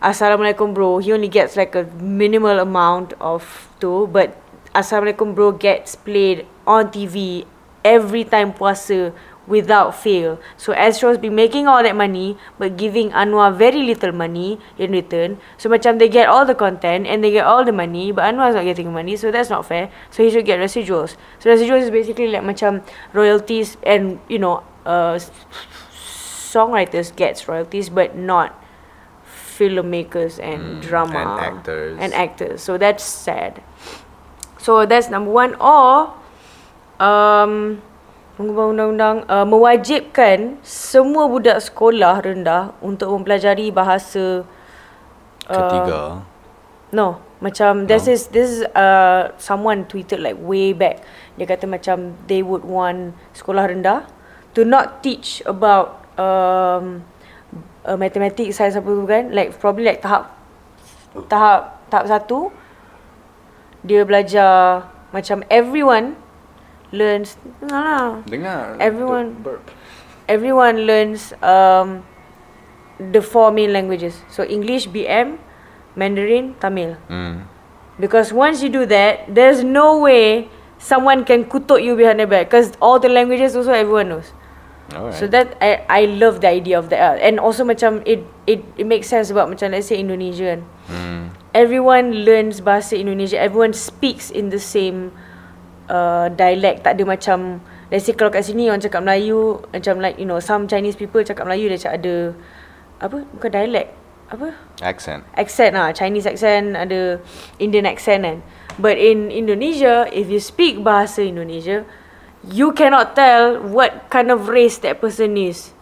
Assalamualaikum bro he only gets like a minimal amount of tu but Assalamualaikum bro gets played on TV every time puasa without fail. So Astro's been making all that money but giving Anwar very little money in return. So macam they get all the content and they get all the money but Anwar's not getting money so that's not fair. So he should get residuals. So residuals is basically like macam royalties and you know uh, songwriters gets royalties but not filmmakers and Mm, drama and actors. and actors. So that's sad. So that's number one. Or um, mengubah undang-undang uh, mewajibkan semua budak sekolah rendah untuk mempelajari bahasa uh, Ketiga. No, macam this No? is this is uh someone tweeted like way back. Dia kata macam they would want sekolah rendah to not teach about um uh, mathematics science apa tu kan like probably like tahap tahap tahap satu dia belajar macam everyone learns dengar lah Dengar. Everyone- Burp. everyone learns um, the four main languages. So English, BM, Mandarin, Tamil. Hmm. Because once you do that, there's no way someone can kutuk you behind the back. Because all the languages also everyone knows. Alright. So that I I love the idea of that. And also macam it it it makes sense about macam let's say Indonesian. Hmm. Everyone learns bahasa Indonesia. Everyone speaks in the same uh, dialect. Tak ada macam let's say kalau kat sini orang cakap Melayu macam like you know some Chinese people cakap Melayu dia cakap ada apa bukan dialect apa? Accent. accent lah Chinese accent ada Indian accent kan. But in Indonesia if you speak bahasa Indonesia you cannot tell what kind of race that person is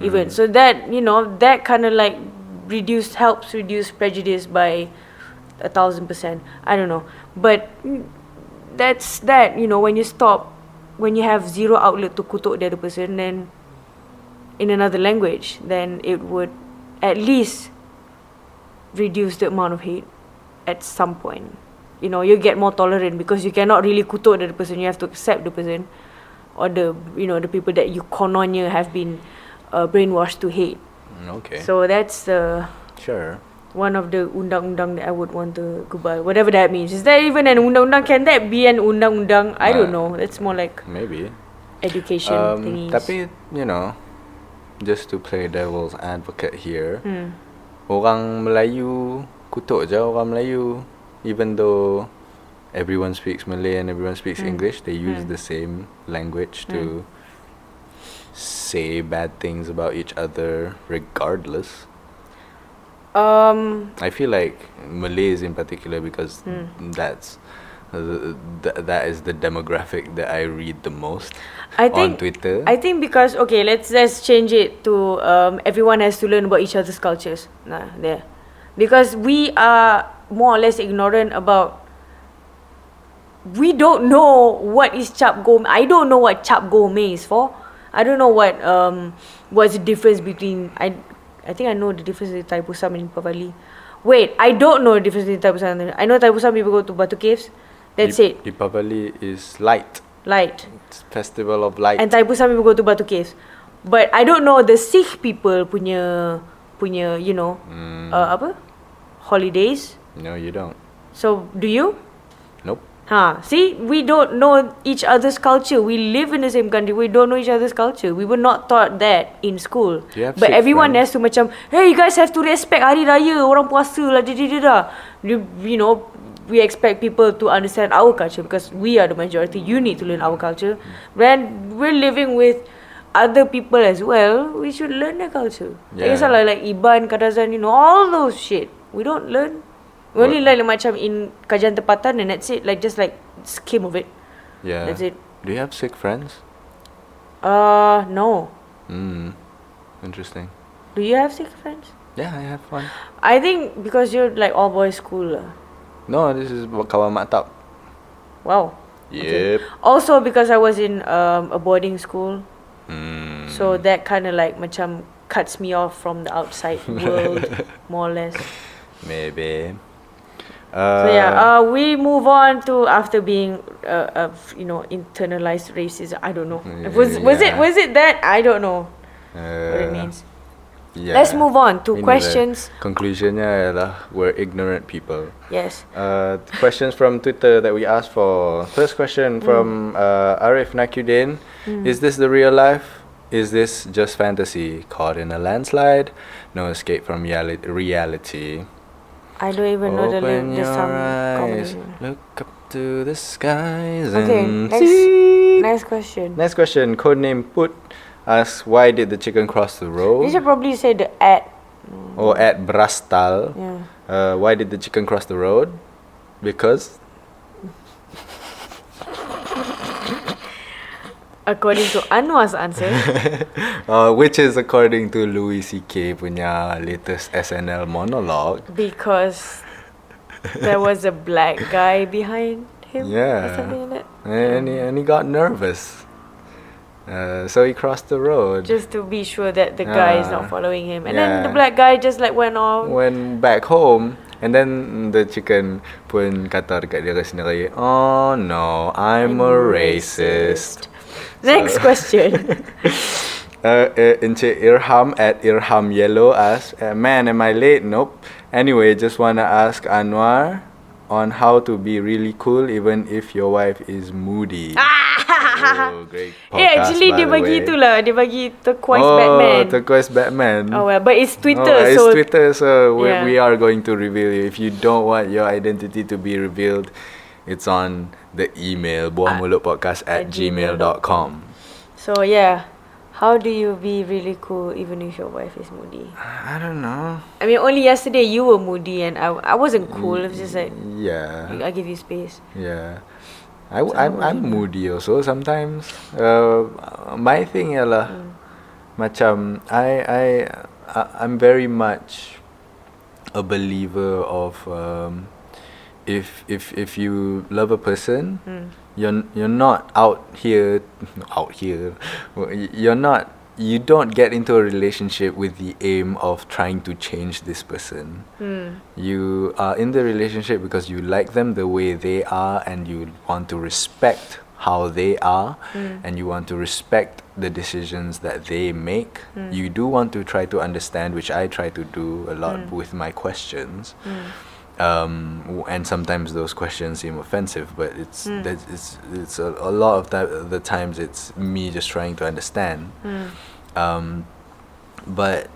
even. So that you know that kind of like reduce helps reduce prejudice by a thousand percent. I don't know. But mm, that's that you know when you stop when you have zero outlet to kutuk the other person then in another language then it would at least reduce the amount of hate at some point. You know, you get more tolerant because you cannot really kutuk the person. You have to accept the person or the you know the people that you kononnya have been uh, brainwashed to hate. Mm, Okay. So that's the sure. One of the undang-undang that I would want to gubal. Whatever that means. Is that even an undang-undang? Can that be an undang-undang? I don't Uh, know. That's more like Maybe. education Um, thingies. tapi you know, just to play devil's advocate here, Hmm. orang Melayu kutuk je orang Melayu, even though everyone speaks Malay and everyone speaks Hmm. English, they use Hmm. the same language to say bad things about each other, regardless. Um. I feel like Malays in particular because Hmm. that's uh, th- that is the demographic that I read the most I on think Twitter. I think because okay, let's let's change it to um, everyone has to learn about each other's cultures. Nah, there, because we are more or less ignorant about. We don't know what is Chap Goh Mei. I don't know what Chap Goh Mei is for. I don't know what um what's the difference between I. I think I know the difference between Taipusam and Pavali. Wait, I don't know the difference between Taipusam and I know Taipusam people go to Batu Caves. That's Dip- it. Deepavali is light. Light. It's festival of light. And Taipusam people go to Batu Caves. But I don't know the Sikh people punya punya you know Mm, uh, apa holidays. no, you don't. So do you? Ha, see, we don't know each other's culture. We live in the same country. We don't know each other's culture. We were not taught that in school. But everyone friends? has to macam, hey, you guys have to respect hari raya, orang puasa lah, da da da da. You, you know, we expect people to understand our culture because we are the majority. You need to learn our culture. When we're living with other people as well, we should learn their culture. Yeah. Yeah. Like, like Iban, Kadazan, you know, all those shit. We don't learn. We only What? learn like, macam in kajian tempatan and that's it. Like just like skim of it. Yeah. That's it. Do you have Sikh friends? Uh, no. Mm. Interesting. Do you have Sikh friends? Yeah, I have one. I think because you're like all boys school lah. No, this is kawan maktab. Wow. Okay. Yep. Also because I was in um, a boarding school, Mm. so that kind of like macam cuts me off from the outside world more or less. maybe. So yeah, uh, we move on to after being uh, uh, you know internalized racism. I don't know. Was was it was it that? I don't know uh, what it means. Yeah. Let's move on to questions. Conclusionnya adalah we're ignorant people. Yes. Uh, questions from Twitter that we asked for. First question from uh, Arif Nakudin. Is this the real life? Is this just fantasy? Caught in a landslide? No escape from reali- reality. I don't even know the Open lyric. The your song eyes, combination. look up to the skies Okay, and next- see. Next question. Next question. Codename Put asks, why did the chicken cross the road? You should probably say the at. Or at Brastal. Yeah. Uh, why did the chicken cross the road? Because According to Anwar's answer, uh, which is according to Louis C.K. punya latest SNL monologue. because there was a black guy behind him. Yeah. like. And he, and he got nervous. Uh, so he crossed the road. Just to be sure that the guy is Ah, not following him. And then the black guy just like went off. Went back home. And then the chicken pun kata dekat diri sendiri, Oh no, I'm, a racist. Next question. Uh, uh, Encik Irham at Irham Yellow asks, uh, Man, am I late? Nope. Anyway, just wanna ask Anwar, on how to be really cool even if your wife is moody. oh, great Eh actually dia bagi way. itulah Dia bagi turquoise oh, Batman turquoise Batman. Oh well But it's Twitter Oh, it's so Twitter, so we, Yeah. we are going to reveal you. If you don't want your identity to be revealed, it's on the email buahmulutpodcast at at gmail.com. So yeah How do you be really cool Even if your wife is moody I don't know. I mean only yesterday You were moody And I, I wasn't cool It was just like Yeah. I give you space Yeah. I, I'm, I'm moody also sometimes. Uh, my thing ialah macam I I I- I'm very much a believer of um, if if if you love a person, Hmm. you're you're not out here out here. You're not you don't get into a relationship with the aim of trying to change this person. Hmm. You are in the relationship because you like them the way they are and you want to respect how they are Hmm. and you want to respect the decisions that they make. You do want to try to understand, which I try to do a lot with my questions. Um, and sometimes those questions seem offensive, but it's that's it's it's a, a lot of the, the times it's me just trying to understand. Um, but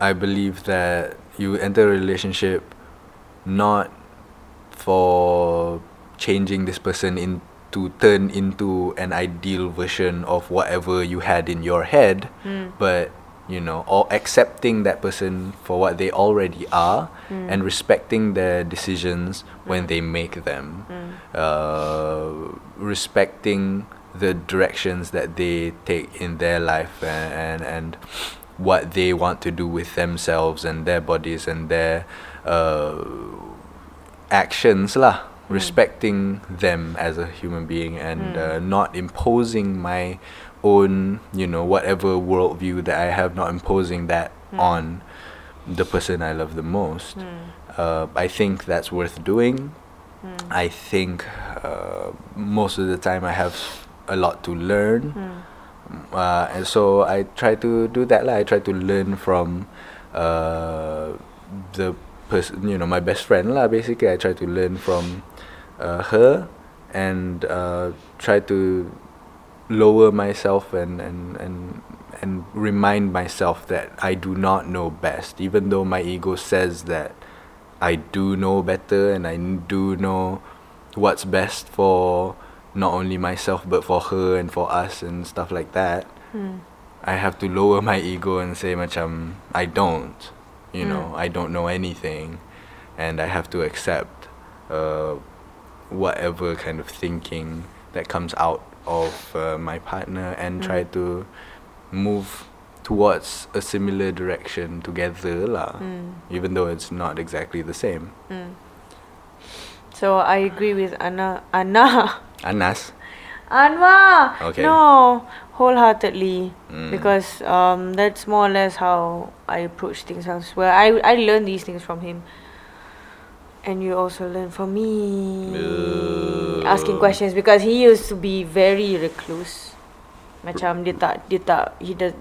I believe that you enter a relationship not for changing this person in to turn into an ideal version of whatever you had in your head, but you know, or accepting that person for what they already are and respecting their decisions when they make them, uh, respecting the directions that they take in their life and, and, and what they want to do with themselves and their bodies and their uh, actions lah. Respecting them as a human being and uh, not imposing my own you know whatever worldview that I have not imposing that on the person I love the most. Uh, I think that's worth doing. I think uh, most of the time I have a lot to learn. Uh, and so I try to do that lah. I try to learn from uh, the person, you know, my best friend lah. Basically, I try to learn from uh, her and uh, try to lower myself and, and, and, and remind myself that I do not know best, even though my ego says that I do know better and I do know what's best for not only myself but for her and for us and stuff like that. I have to lower my ego and say macam I don't, you know, I don't know anything, and I have to accept uh, whatever kind of thinking that comes out of uh, my partner and try to move towards a similar direction together lah. Even though it's not exactly the same. So I agree with Anna Anna Anas. Anwar Okay. No Wholeheartedly Mm. Because um, That's more or less how I approach things elsewhere I, I learn these things from him And you also learn from me Asking Uh. questions Because he used to be very recluse Macam dia tak Dia tak He does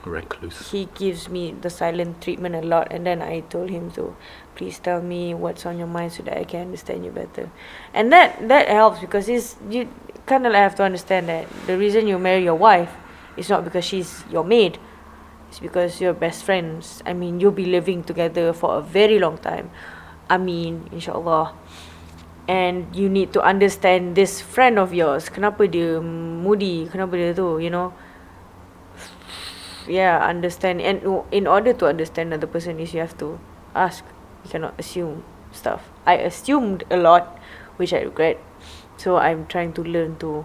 Recluse. he gives me the silent treatment a lot and then I told him to please tell me what's on your mind so that I can understand you better. And that that helps because it's you kind of have to understand that the reason you marry your wife is not because she's your maid. It's because you're best friends. I mean, you'll be living together for a very long time. I mean, inshallah. And you need to understand this friend of yours. Kenapa dia moody? Kenapa dia tu? You know yeah understand and in order to understand another person is you have to ask you cannot assume stuff i assumed a lot which i regret so i'm trying to learn to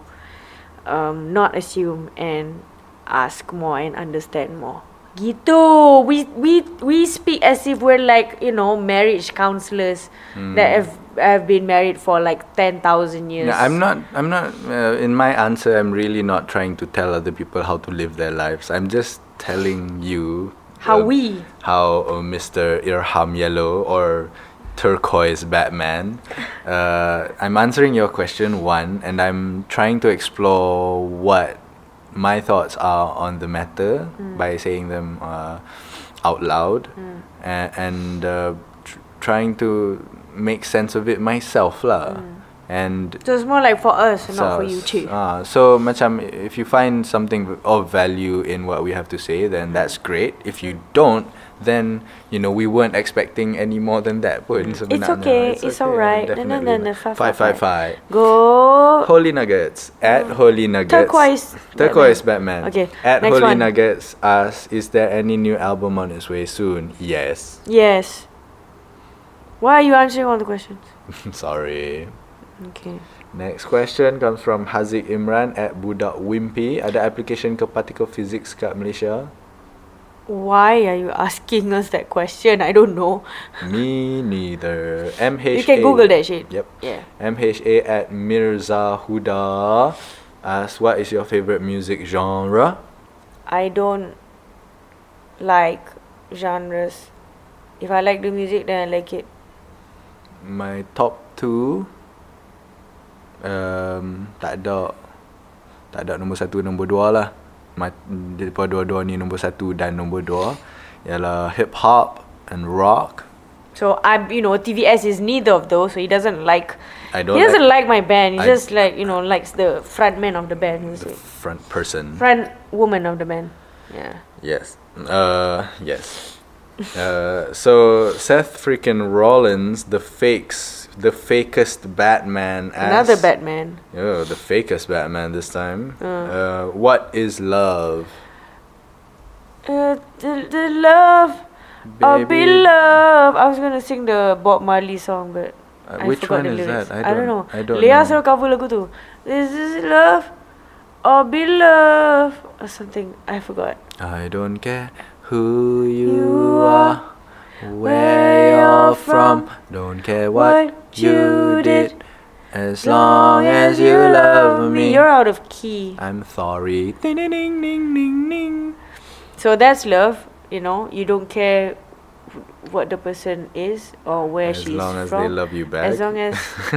um, not assume and ask more and understand more gitu we we we speak as if we're like you know marriage counselors that have have been married for like 10,000 years No, I'm not. I'm not. Uh, in my answer, I'm really not trying to tell other people how to live their lives. I'm just telling you How uh, we- how uh, Mr. Irham Yellow or turquoise Batman. Uh, I'm answering your question one, and I'm trying to explore what my thoughts are on the matter by saying them uh, out loud, a- and uh, tr- trying to make sense of it myself lah. And So it's more like for us, not for you too. Ah, so macam if you find something of value in what we have to say, then that's great. If you don't, then you know we weren't expecting any more than that pun mm. sebenarnya. It's okay, it's alright. No, no, no, no, five, five, five, five. Go. Holy Nuggets at oh. Holy Nuggets. Turquoise Turquoise Batman. Okay, At next Holy one. Nuggets asks, is there any new album on its way soon? Yes. Yes. Why are you answering all the questions? Sorry. Okay. Next question comes from Haziq Imran at Budak Wimpy. Ada application ke particle physics kat Malaysia? Why are you asking us that question? I don't know. Me neither. MHA. You can Google that shit. Yep. Yeah. MHA at Mirza Huda asks, what is your favorite music genre? I don't like genres. If I like the music, then I like it. My top two um, tak ada tak ada nombor satu nombor dua lah Ma- daripada dua-dua ni nombor satu dan nombor dua ialah hip hop and rock So I'm, you know, TVS is neither of those. So he doesn't like. I don't He doesn't like- like, my band. He I- just like you know likes the front man of the band. Who's the front person Front woman of the band. Yeah. yes uh yes uh so Seth freaking Rollins the fakes the fakest Batman Another asks- Batman. Oh, the fakest Batman this time. Uh, what is love? Uh, the, the love. I'll be love. I was gonna sing the Bob Marley song, but Uh, I which forgot one the is lyrics. that? I I don't don't- know. I don't Leah know. selalu cover lagu tu. This is love. Or be love or something. I forgot. I don't care who you, You are, where you're from. Don't care what, you did, as long as you love me. You're out of key. I'm sorry. Ding ding ding ding ding ding. So that's love. You know, you don't care what the person is or where As she's from. As long as they love you back. As long as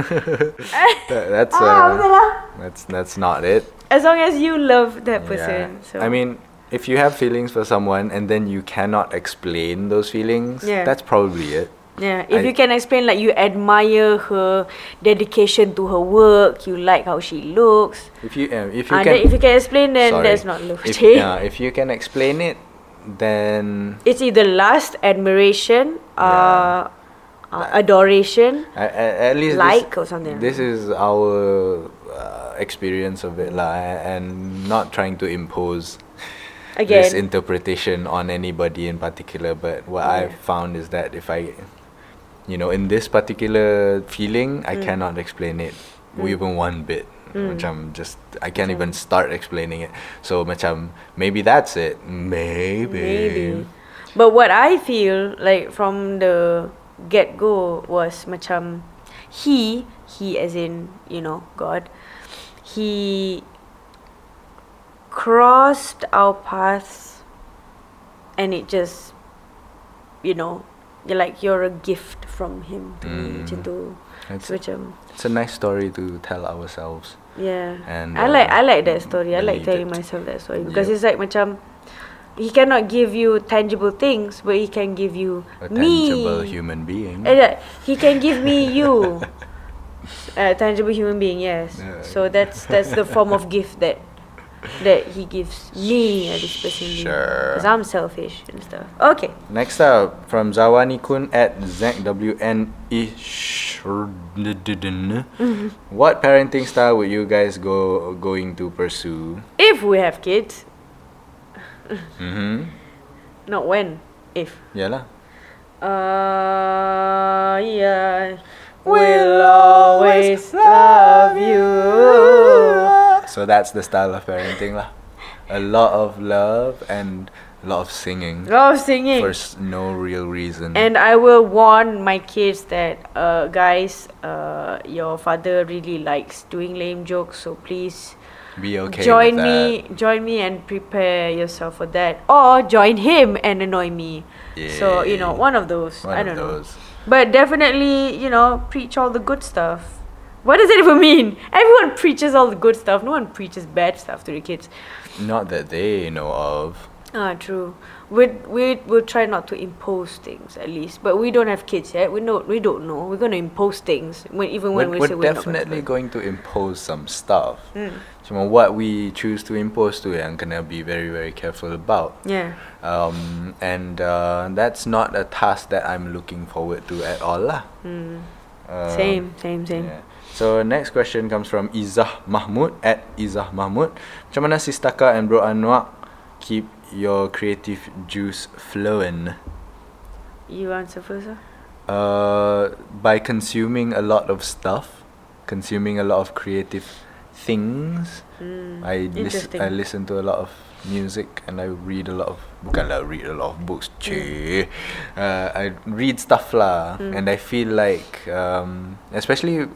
That- that's Ah, uh, that's that's not it. as long as you love that person. So I mean, if you have feelings for someone and then you cannot explain those feelings, Yeah. that's probably it. Yeah, if I- you can explain like you admire her dedication to her work, you like how she looks. If you uh, if you Ah, can if you can explain, then sorry. that's not love. If, uh, if you can explain it, then it's either lust, admiration, uh, uh, adoration, I, at least like this, or something. This is our uh, experience of it, lah, and not trying to impose this Again, interpretation on anybody in particular. But what Yeah. I've found is that if I, you know, in this particular feeling, Mm. I cannot explain it even one bit. Macam just I can't even start explaining it. So macam maybe that's it. Maybe. maybe. But what I feel like from the get go was macam he he as in you know God he crossed our paths and it just you know you're like you're a gift from him to me Mm. macam tu It's, macam it's a nice story to tell ourselves. yeah And, I like uh, I like that story I like telling it. myself that story because Yep. it's like macam he cannot give you tangible things but he can give you A me tangible human being. Eh, yeah, he can give me you a tangible human being yes Yeah. so that's that's the form of gift that that he gives me at this personally Sure. because I'm selfish and stuff okay Next up, from Zawani Kun at ZWN Ishdidin. What parenting style would you guys go going to pursue? if we have kids Mm-hmm. not when if Yalah. Uh, yeah. We'll always love you. So that's the style of parenting lah. A lot of love and a lot of singing Love singing. for s- no real reason. And I will warn my kids that, uh, guys, uh, your father really likes doing lame jokes, so please Be okay join me, join me, and prepare yourself for that, or join him and annoy me. So you know, one of those. One I of don't know. those. But definitely, you know, preach all the good stuff. What does it even mean? Everyone preaches all the good stuff. No one preaches bad stuff to the kids. Not that they know of. Ah, true. We we will try not to impose things at least, but we don't have kids yet. We know we don't know. We're gonna impose things when even when we're, we say we're gonna definitely going to impose some stuff. Mm. Cuma what we choose to impose tu yang kena be very very careful about. Yeah. Um, and uh, that's not a task that I'm looking forward to at all lah. Mm. Same, same, same. Yeah. So next question comes from Izah Mahmud at Izah Mahmud. Macam mana Sistaka and Bro Anwar keep your creative juice flowing? You answer first, ah. Uh, by consuming a lot of stuff, consuming a lot of creative things. Mm. I listen I listen to a lot of music and I read a lot of bukanlah read a lot of books cuy. Uh, I read stuff lah Mm. and I feel like um, especially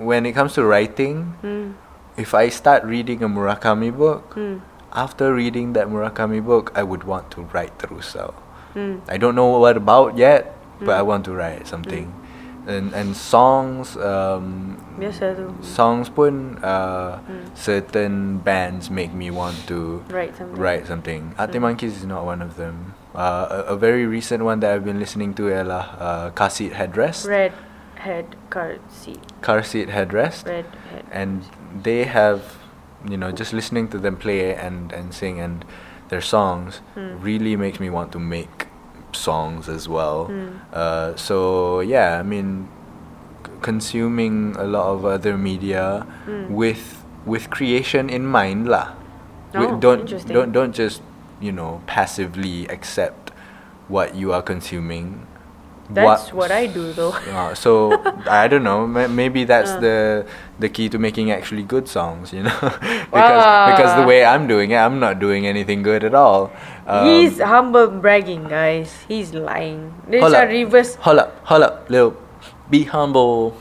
when it comes to writing Mm. if I start reading a Murakami book Mm. after reading that Murakami book I would want to write terus tau. Mm. I don't know what about yet but I Mm. want to write something and and songs um, Biasa tu. songs pun uh, Mm. certain bands make me want to Write something. write something. Mm. Monkeys is not one of them. Uh, a, a very recent one that I've been listening to ialah uh, Seat Headrest. Red head car seat. Car Seat Headrest. Red head. And they have, you know, just listening to them play and, and sing and their songs Mm. really makes me want to make songs as well. Mm. Uh, so yeah, I mean, c- consuming a lot of other media Mm. with with creation in mind lah. Oh, don't don't don't just you know passively accept what you are consuming. That's what I do though. Uh, so I don't know. ma- Maybe that's Uh. the the key to making actually good songs. You know, because because the way I'm doing it, I'm not doing anything good at all. Um, He's humble bragging, guys. He's lying. This hold a up, reverse. hold up, hold up, little. Be humble.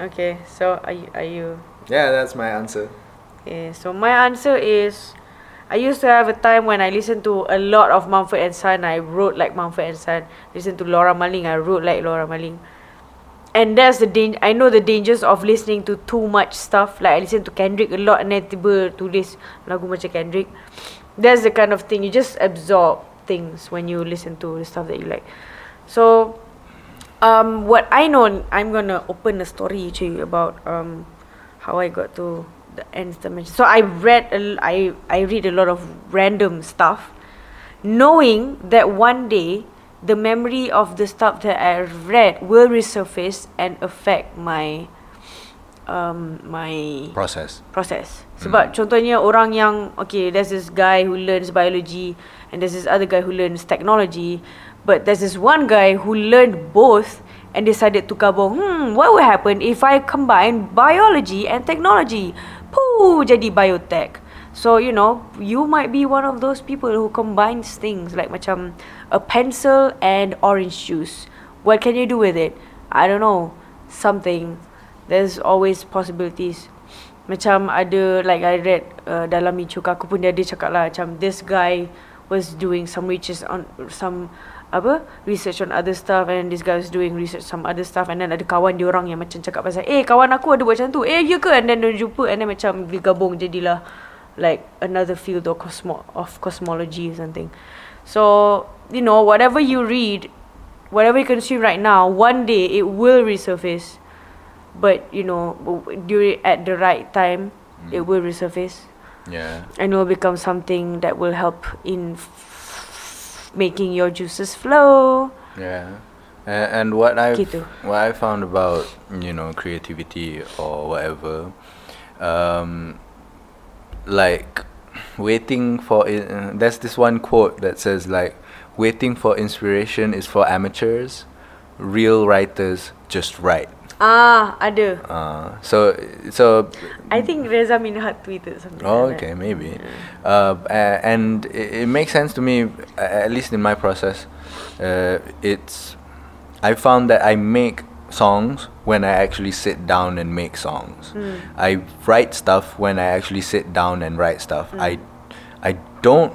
Okay, so are you, are you Yeah, that's my answer. Okay, so my answer is I used to have a time when I listened to a lot of Mumford and Son. I wrote like Mumford and Son. Listen to Laura Marling. I wrote like Laura Marling. And that's the danger. I know the dangers of listening to too much stuff. Like I listen to Kendrick a lot and then tiba tulis lagu macam Kendrick. That's the kind of thing. You just absorb things when you listen to the stuff that you like. So, um, what I know, I'm gonna open a story to you about um, how I got to the nth dimension. So I read, a I I read a lot of random stuff, knowing that one day the memory of the stuff that I read will resurface and affect my um my Process. process. Sebab contohnya orang yang okay, there's this guy who learns biology and there's this other guy who learns technology, but there's this one guy who learned both and decided to kabung, hmm, what will happen if I combine biology and technology? Pooh, jadi biotech. So, you know, you might be one of those people who combines things like macam a pencil and orange juice. What can you do with it? I don't know. Something. There's always possibilities. Macam ada like I read uh, dalam Michuka aku pun dia ada cakap lah macam this guy was doing some research on some apa research on other stuff and this guy was doing research some other stuff and then ada kawan dia orang yang macam cakap pasal eh kawan aku ada buat macam tu. Eh ya ke? And then dia jumpa and then macam digabung jadilah like another field of cosmo of cosmology or something. So you know whatever you read whatever you consume right now one day it will resurface. But you know during at the right time it will resurface. Yeah. and it will become something that will help in making your juices flow Yeah. And, and what I Gitu. what I found about you know creativity or whatever, um, like waiting for it. Uh, there's this one quote that says like, "Waiting for inspiration is for amateurs. Real writers just write." Ah ada Uh, so so I think Reza Minhad tweeted something Oh, like that. okay, maybe. Uh, and it, it makes sense to me, at least in my process. Uh, it's, I found that I make songs when I actually sit down and make songs. Mm. I write stuff when I actually sit down and write stuff. Mm. I, I don't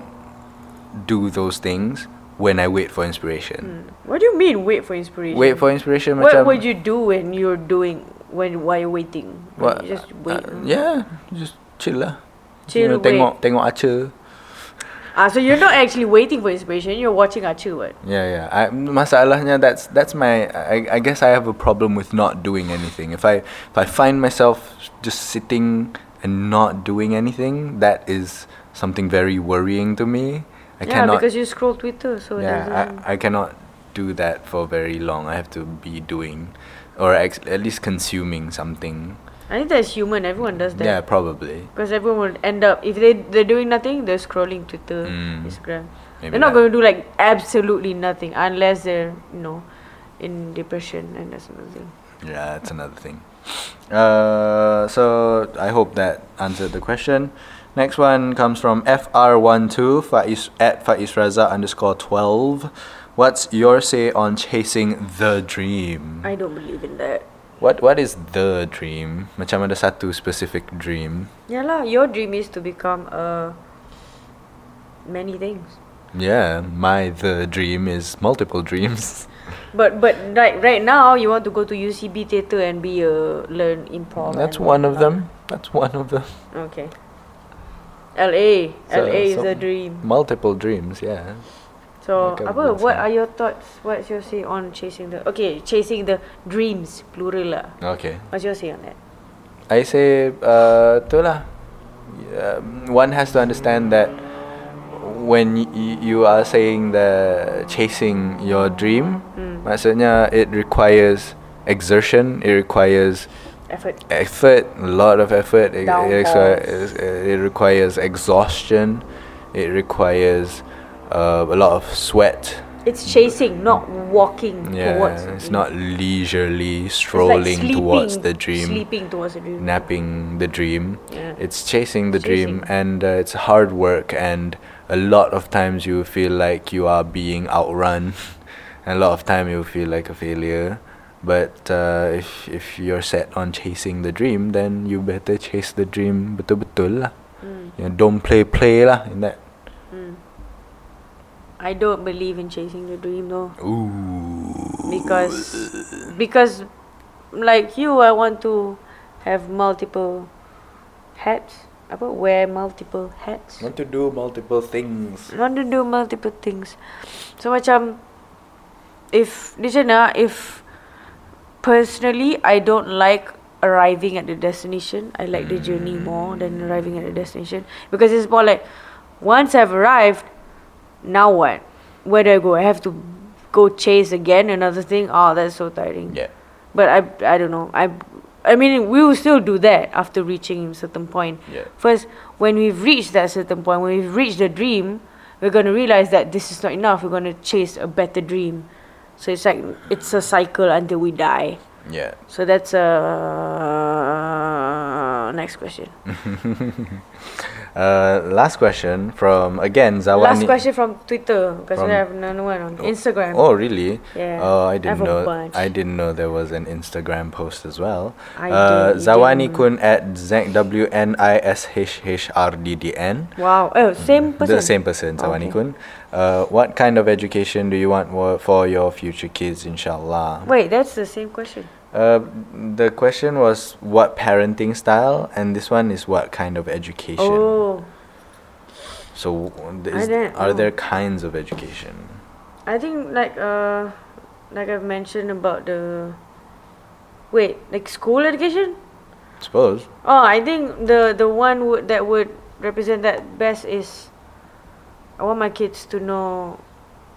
do those things when I wait for inspiration. Mm. What do you mean wait for inspiration? Wait for inspiration What macam would you do when you're doing when while you're waiting? What? You just wait. Uh, yeah, just chill lah. Chill, You know, tengok tengok Archer. Ah, so you're not actually waiting for inspiration. You're watching Archer, what? Yeah, yeah. I, masalahnya that's that's my. I, I guess I have a problem with not doing anything. If I if I find myself just sitting and not doing anything, that is something very worrying to me. I yeah, cannot. because you scroll Twitter, so yeah. I, I cannot do that for very long. I have to be doing, or ex- at least consuming something. I think that's human. Everyone does that. Yeah, probably. Because everyone would end up if they they're doing nothing, they're scrolling Twitter, Mm. Instagram. They're not that. going to do like absolutely nothing unless they're you know in depression and that's another thing. Yeah, that's another thing. Uh, so I hope that answered the question. Next one comes from FR12 Faiz, at Faiz Raza underscore 12. What's your say on chasing the dream? I don't believe in that. What What is the dream? Macam ada satu specific dream. Yeah lah, your dream is to become uh many things. Yeah, my the dream is multiple dreams. But but right right now you want to go to UCB theatre and be a learn improv. That's one of them. That's one of them. Okay. LA, So- LA is so the dream. Multiple dreams, yeah. So Like a apa? What are your thoughts? What's your say on chasing the? Okay, chasing the dreams plural lah. Okay. What's your say on that? I say, uh, tu lah. Um, one has to understand that when y- you are saying the chasing your dream, Hmm. maksudnya it requires exertion, it requires Effort. effort, a lot of effort. It, it, requires, it requires exhaustion. It requires uh, a lot of sweat. It's chasing, not walking Yeah, towards. it's not leisurely It's like strolling towards the dream. Sleeping towards the dream. napping the dream. Yeah. It's chasing the dream, and uh, it's hard work. And a lot of times you feel like you are being outrun, and a lot of time you feel like a failure. But uh, if if you're set on chasing the dream, then you better chase the dream betul betul lah. Mm. You know, don't play play lah in that. Mm. I don't believe in chasing the dream though. Ooh. because because like you I want to have multiple hats apa wear multiple hats Want to do multiple things. want to do multiple things so macam if di sana if personally I don't like arriving at the destination. I like the journey mm. more than arriving at the destination because it's more like once I've arrived now what? Where do I go? I have to go chase again another thing? Oh that's so tiring. Yeah. but I I don't know. I I mean we will still do that after reaching a certain point. Yeah. first when we've reached that certain point when we've reached the dream we're going to realize that this is not enough. We're going to chase a better dream so it's like it's a cycle until we die Yeah. so that's uh next question Uh, last question from again Zawani. last question from twitter because we have another one on instagram Oh really? Yeah, Oh, I I didn't a know. I didn't know there was an Instagram post as well. I uh, did- Zawani. Kun at W N I S H H R D D N. wow oh same person The same person, Zawani Okay. Uh, what kind of education do you want for your future kids, inshallah? wait that's the same question Uh, the question was what parenting style, and this one is what kind of education. oh So, is, are there kinds of education? I think like uh like I've mentioned about the wait like school education. Suppose. Oh, I think the the one would that would represent that best is I want my kids to know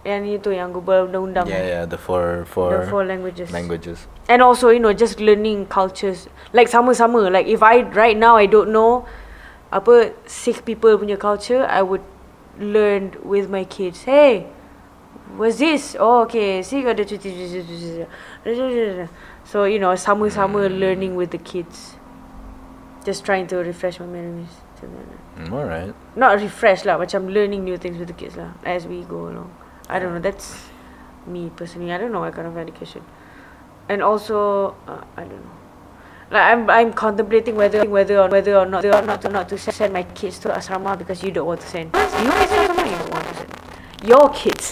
yang itu yang global undang-undang. Yeah, yeah. The four four, The four languages. languages. And also, you know, just learning cultures. Like sama-sama. Like if I right now I don't know apa Sikh people punya culture, I would learn with my kids. Hey, what's this? Oh, okay. Sikh ada. So you know, sama-sama learning with the kids. Just trying to refresh my memories. Something like that. Mm, all right. Not refresh lah, macam learning new things with the kids lah as we go along. I don't know. That's me personally. I don't know what kind of education. And also, uh, I don't know. Like I'm, I'm contemplating whether, whether or whether or not, whether or not to not to send my kids to asrama because you don't want to send. Your kids to asrama, you don't want to send. Your kids.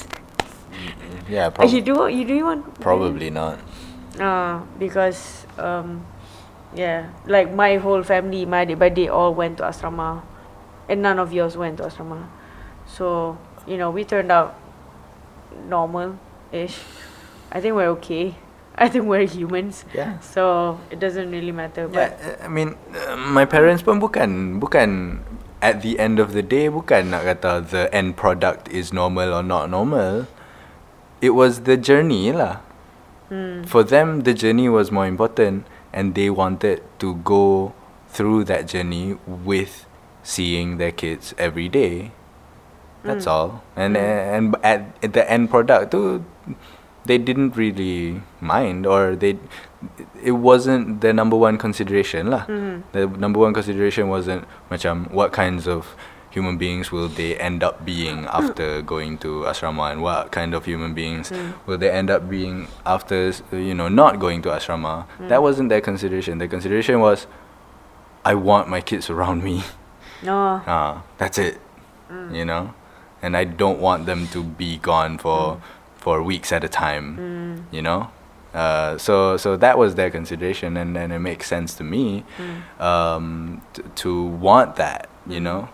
Yeah, Uh, you do you do you want? probably not. Uh, because um, yeah, like my whole family, my by day, all went to asrama, and none of yours went to asrama. So, you know, we turned out normal-ish. I think we're okay. I think we're humans. Yeah. So, it doesn't really matter. Yeah, But I mean, uh, my parents pun bukan bukan at the end of the day bukan nak kata the end product is normal or not normal. It was the journey lah. Hmm. For them, the journey was more important, and they wanted to go through that journey with seeing their kids every day. That's Mm. all. And and at, at the end product too, they didn't really mind or they it wasn't their number one consideration lah. Mhm. The number one consideration wasn't macam what kinds of human beings will they end up being after going to asrama and what kind of human beings Mm. will they end up being after you know not going to asrama. That wasn't their consideration. Their consideration was I want my kids around me. no. Ah, that's it. You know, and I don't want them to be gone for for weeks at a time. Mm. You know, uh, so so that was their consideration, and then it makes sense to me Mm. um, t- to want that. You know,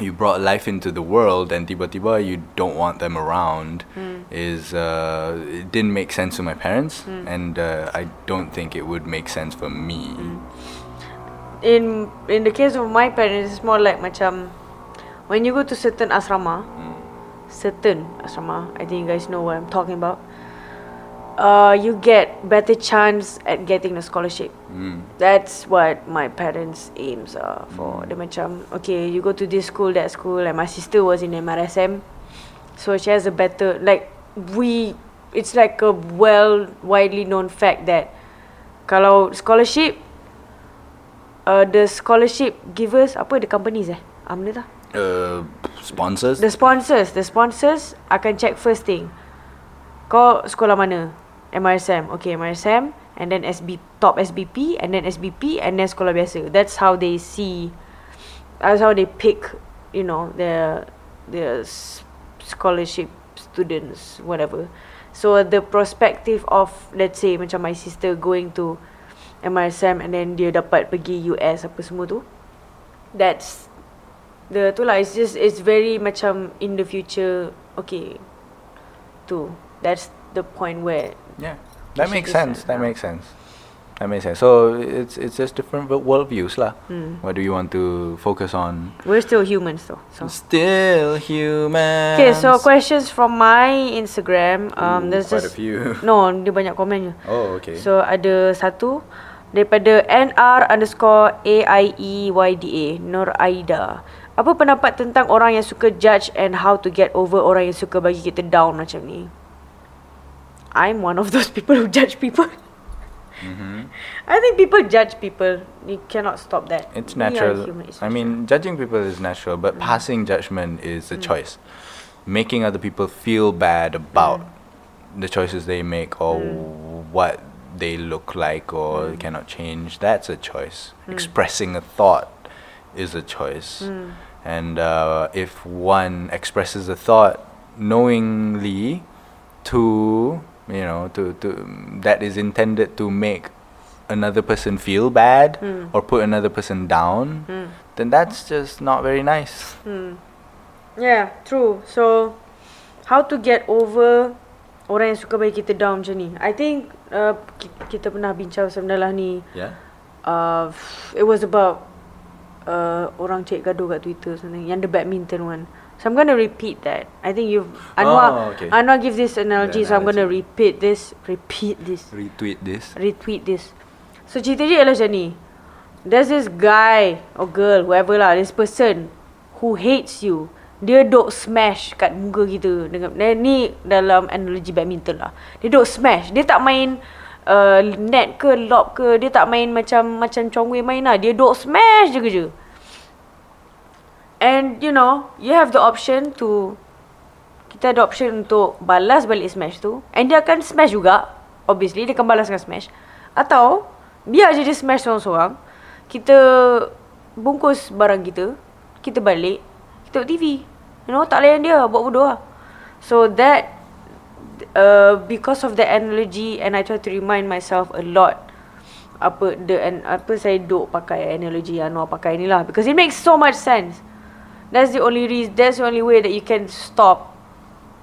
you brought life into the world, and tiba-tiba you don't want them around. Mm. Is uh, it didn't make sense to my parents, Mm. and uh, I don't think it would make sense for me. In in the case of my parents, it's more like macam when you go to certain asrama, Mm. certain asrama, I think you guys know what I'm talking about. Uh, you get better chance at getting a scholarship. Mm. That's what my parents' aims are for. Dia macam, okay, you go to this school, that school, and my sister was in MRSM, so she has a better like we. It's like a well widely known fact that kalau scholarship, uh, the scholarship givers apa the companies eh? Ah, benda tak? Uh, sponsors. The sponsors, the sponsors akan check first thing. Kau sekolah mana? MRSM. Okay, MRSM and then SB top SBP and then SBP and then sekolah biasa. That's how they see that's how they pick, you know, their their s- scholarship students whatever. So the perspective of let's say macam my sister going to MRSM and then dia dapat pergi US apa semua tu. That's the tu lah it's just it's very macam in the future okay tu that's the point where Yeah, that makes sense. That makes sense. That makes sense. So it's it's just different wo- worldviews lah. mm, What do you want to focus on? we're still humans though so Still human. okay so questions from my Instagram um there's quite a just few. no dia banyak komen Oh, okay. so ada satu daripada NR underscore AIEYDA Nur Aida apa pendapat tentang orang yang suka judge and how to get over orang yang suka bagi kita down macam ni I'm one of those people who judge people hmm I think people judge people. You cannot stop that. It's natural. human, it's I natural. Mm. mean, judging people is natural, but passing judgment is a choice. Making other people feel bad about Mm. the choices they make or what they look like or Mm. cannot change, that's a choice. Expressing a thought is a choice. Mm. And uh, if one expresses a thought knowingly to, you know, to, to that is intended to make another person feel bad Mm. or put another person down, Mm. then that's just not very nice. Hmm. Yeah, true. So, how to get over orang yang suka bagi kita down macam ni? I think uh, ki- kita pernah bincang sebenarnya ni. Yeah. Uh, it was about uh, orang cek gaduh kat Twitter something. Yang the badminton one. So I'm gonna repeat that. I think you've Anwar Oh, okay. Anwar gives this analogy, so I'm gonna analogy. repeat this. Repeat this. Retweet this. retweet this. So cerita dia ialah macam ni. There's this guy or girl, whoever lah, this person who hates you. Dia duk smash kat muka kita. Dengan, ni dalam analogi badminton lah. Dia duk smash. Dia tak main uh, net ke lob ke. Dia tak main macam macam Chong Wei main lah. Dia duk smash je kerja. And you know, you have the option to kita ada option untuk balas balik smash tu. And dia akan smash juga. Obviously dia akan balaskan smash. Atau biar je dia smash seorang-seorang kita bungkus barang kita kita balik kita tengok TV you know tak layan dia buat bodoh lah. So that uh, because of the analogy and I try to remind myself a lot apa the and apa saya duk pakai analogy Anwar pakai ni lah. Because it makes so much sense That's the only reason. That's the only way that you can stop.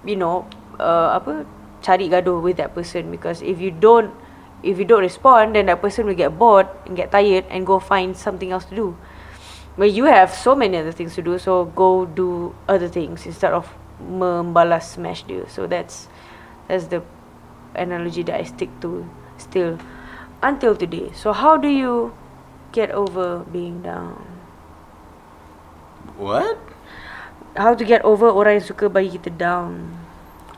You know, uh, apa cari gaduh with that person because if you don't, if you don't respond, then that person will get bored and get tired and go find something else to do. But you have so many other things to do, so go do other things instead of membalas smash dia. So that's that's the analogy that I stick to still until today. So how do you get over being down? What? How to get over orang yang suka bagi kita down?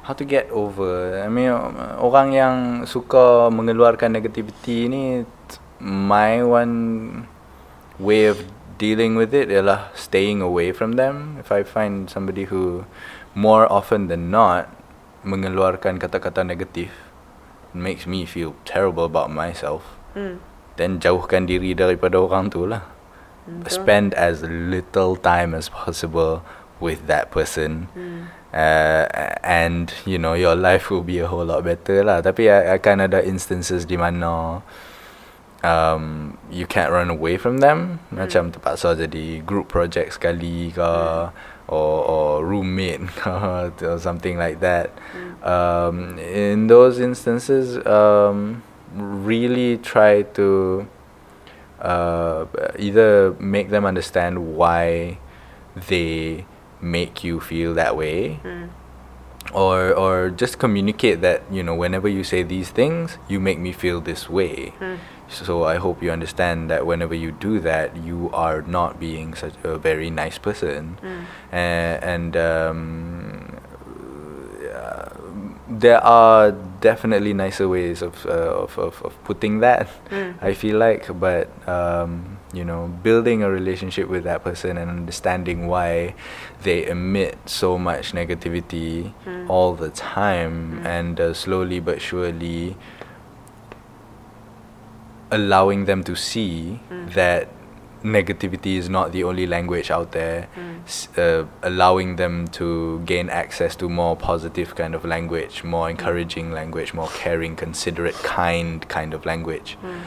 How to get over? I mean, orang yang suka mengeluarkan negativity ni, my one way of dealing with it ialah staying away from them. If I find somebody who more often than not mengeluarkan kata-kata negatif, makes me feel terrible about myself, Hmm. then jauhkan diri daripada orang tu lah. Betul. Spend as little time as possible with that person. Hmm. Uh, and you know your life will be a whole lot better lah. Tapi akan ada instances di mana um, you can't run away from them. Macam terpaksa jadi group project sekali ke or, or roommate ke or something like that. Um, in those instances, um, really try to uh, either make them understand why they make you feel that way Hmm. or or just communicate that you know whenever you say these things you make me feel this way Hmm. so i hope you understand that whenever you do that you are not being such a very nice person Hmm. and, and um, uh, there are definitely nicer ways of, uh, of, of, of putting that Hmm. I feel like but um, you know building a relationship with that person and understanding why they emit so much negativity Mm. all the time Mm. and uh, slowly but surely allowing them to see Mm. that negativity is not the only language out there Mm. s- uh, allowing them to gain access to more positive kind of language more encouraging language more caring considerate kind kind of language Hmm.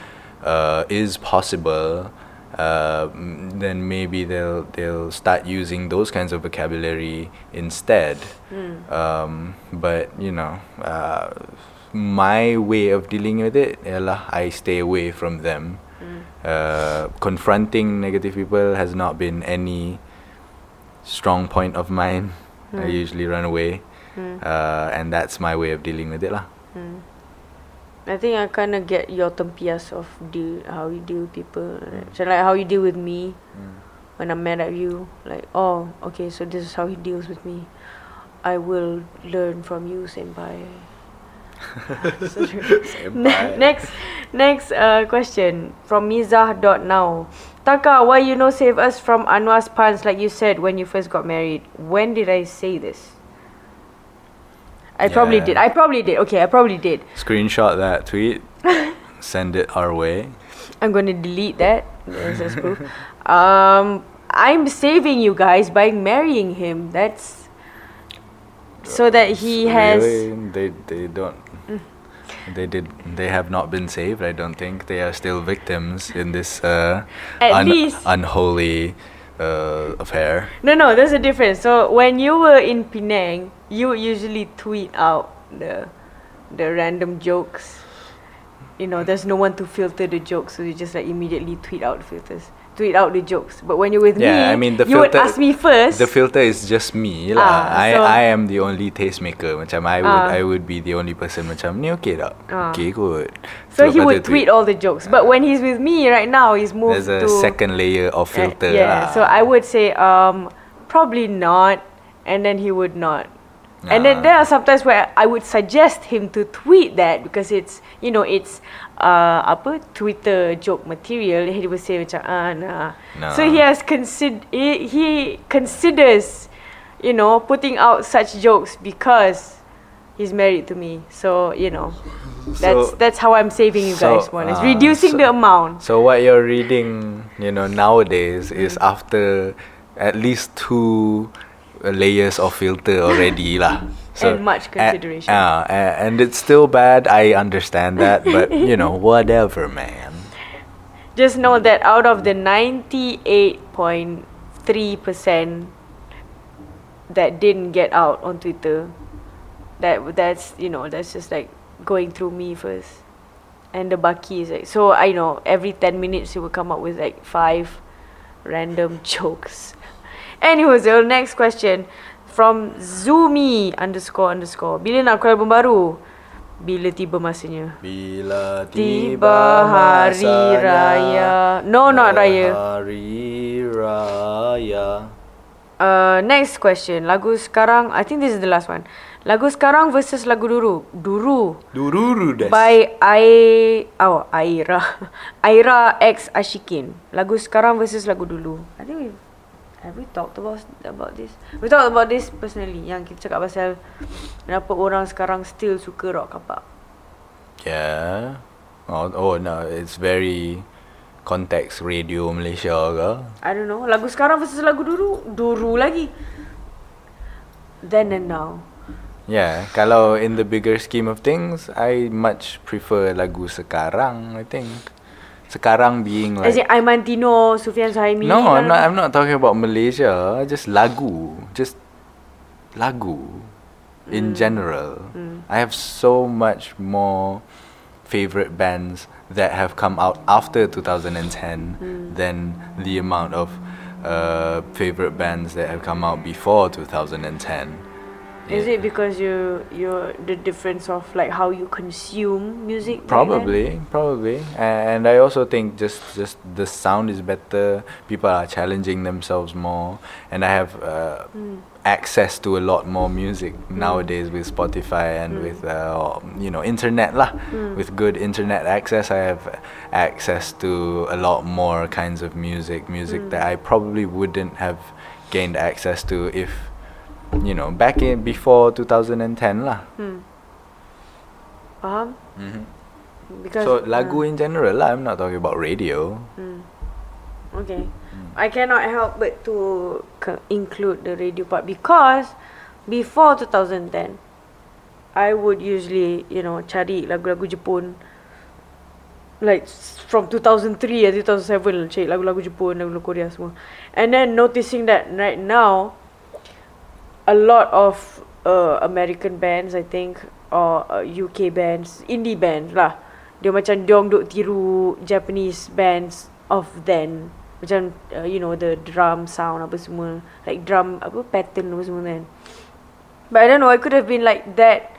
uh, is possible uh, mm, then maybe they'll they'll start using those kinds of vocabulary instead Hmm. um, but you know uh, my way of dealing with it I stay away from them Hmm. uh, confronting negative people has not been any strong point of mine I Hmm. usually run away Hmm. uh, and that's my way of dealing with it lah Hmm. I think I kind of get your tempias of deal how you deal with people. So like how you deal with me when I'm mad at you. Like oh okay so this is how he deals with me. I will learn from you, senpai. So true. Ne- next, next uh, question from Mizah dot now. Taka, why you no save us from Anwar's pants like you said when you first got married? When did I say this? I probably did. I probably did. Okay, I probably did. screenshot that tweet send it our way I'm gonna delete that. Um, I'm saving you guys by marrying him. That's so that he has. Really? They they don't. They did. They have not been saved. I don't think they are still victims in this uh, least- unholy uh, affair. No, no, there's a difference. So when you were in Penang, you usually tweet out the the random jokes. You know, there's no one to filter the jokes, so you just like immediately tweet out filters, tweet out the jokes. But when you're with Yeah, me, I mean the you would filter. ask me first. The filter is just me lah. Ah, I so- I am the only tastemaker. Macam I would Ah. I would be the only person. Macam ni okay tak? Ah. Okay good. so he would tweet all the jokes. But when he's with me right now, he's moved There's a to second layer of Uh, filter yeah, lah. so I would say um probably not, and then he would not. And then there are sometimes where I would suggest him to tweet that because it's you know it's uh apa Twitter joke material. He would say macam ah nah. So Nah. he has consider he, he considers you know putting out such jokes because he's married to me. So you know that's So- that's how I'm saving you so, guys. One is ah, reducing so- the amount. So what you're reading, you know, nowadays is Mm. after at least two uh, layers of filter already lah. And much consideration. Uh, and it's still bad. I understand that, but you know, whatever, man. Just know that out of the 98.3% that didn't get out on Twitter. That that's you know that's just like going through me first, and the Baki is like so I know every ten minutes he will come up with like five random jokes. Anyways, the next question from Zumi underscore underscore. Bila nak keluar album baru? Bila tiba masanya? Bila Tiba hari raya. No, not raya. Hari raya. Uh, next question. Lagu sekarang, I think this is the last one. Lagu sekarang versus lagu dulu. Duru. Dururu des. By I oh Aira. Aira X Ashikin. Lagu sekarang versus lagu dulu. I think we have we talked about about this. We talked about this personally yang kita cakap pasal kenapa orang sekarang still suka rock kapak. Yeah. Oh, oh no, it's very context radio Malaysia ke? I don't know. Lagu sekarang versus lagu dulu. Dulu lagi. Then and now. Yeah, kalau in the bigger scheme of things, I much prefer lagu sekarang, I think. Sekarang being like As in Aiman Tino, Sufian Suhaimi. No, I'm not I'm not talking about Malaysia, just lagu, just lagu in hmm. general. Hmm. I have so much more favorite bands that have come out after 2010 hmm. than the amount of uh, favorite bands that have come out before 2010. Is it because you you the difference of like how you consume music? Probably, probably, and I also think just just the sound is better. People are challenging themselves more, and I have uh, hmm. access to a lot more music hmm. nowadays with Spotify and hmm. with uh, you know internet lah. With good internet access, I have access to a lot more kinds of music, music that I probably wouldn't have gained access to if you know back in before 2010 lah. Faham? Mhm. Because So lagu in general lah. I'm not talking about radio. Okay. I cannot help but to c- include the radio part because before 2010, I would usually, you know, cari lagu-lagu Jepun. Like from 2003 and 2007 cari lagu-lagu Jepun, lagu-lagu Korea semua. And then noticing that right now, a lot of uh, American bands I think or uh, UK bands, indie bands lah. Dia macam diorang duk tiru Japanese bands of then. Macam uh, you know the drum sound apa semua, like drum apa pattern apa semua kan. But I don't know, it could have been like that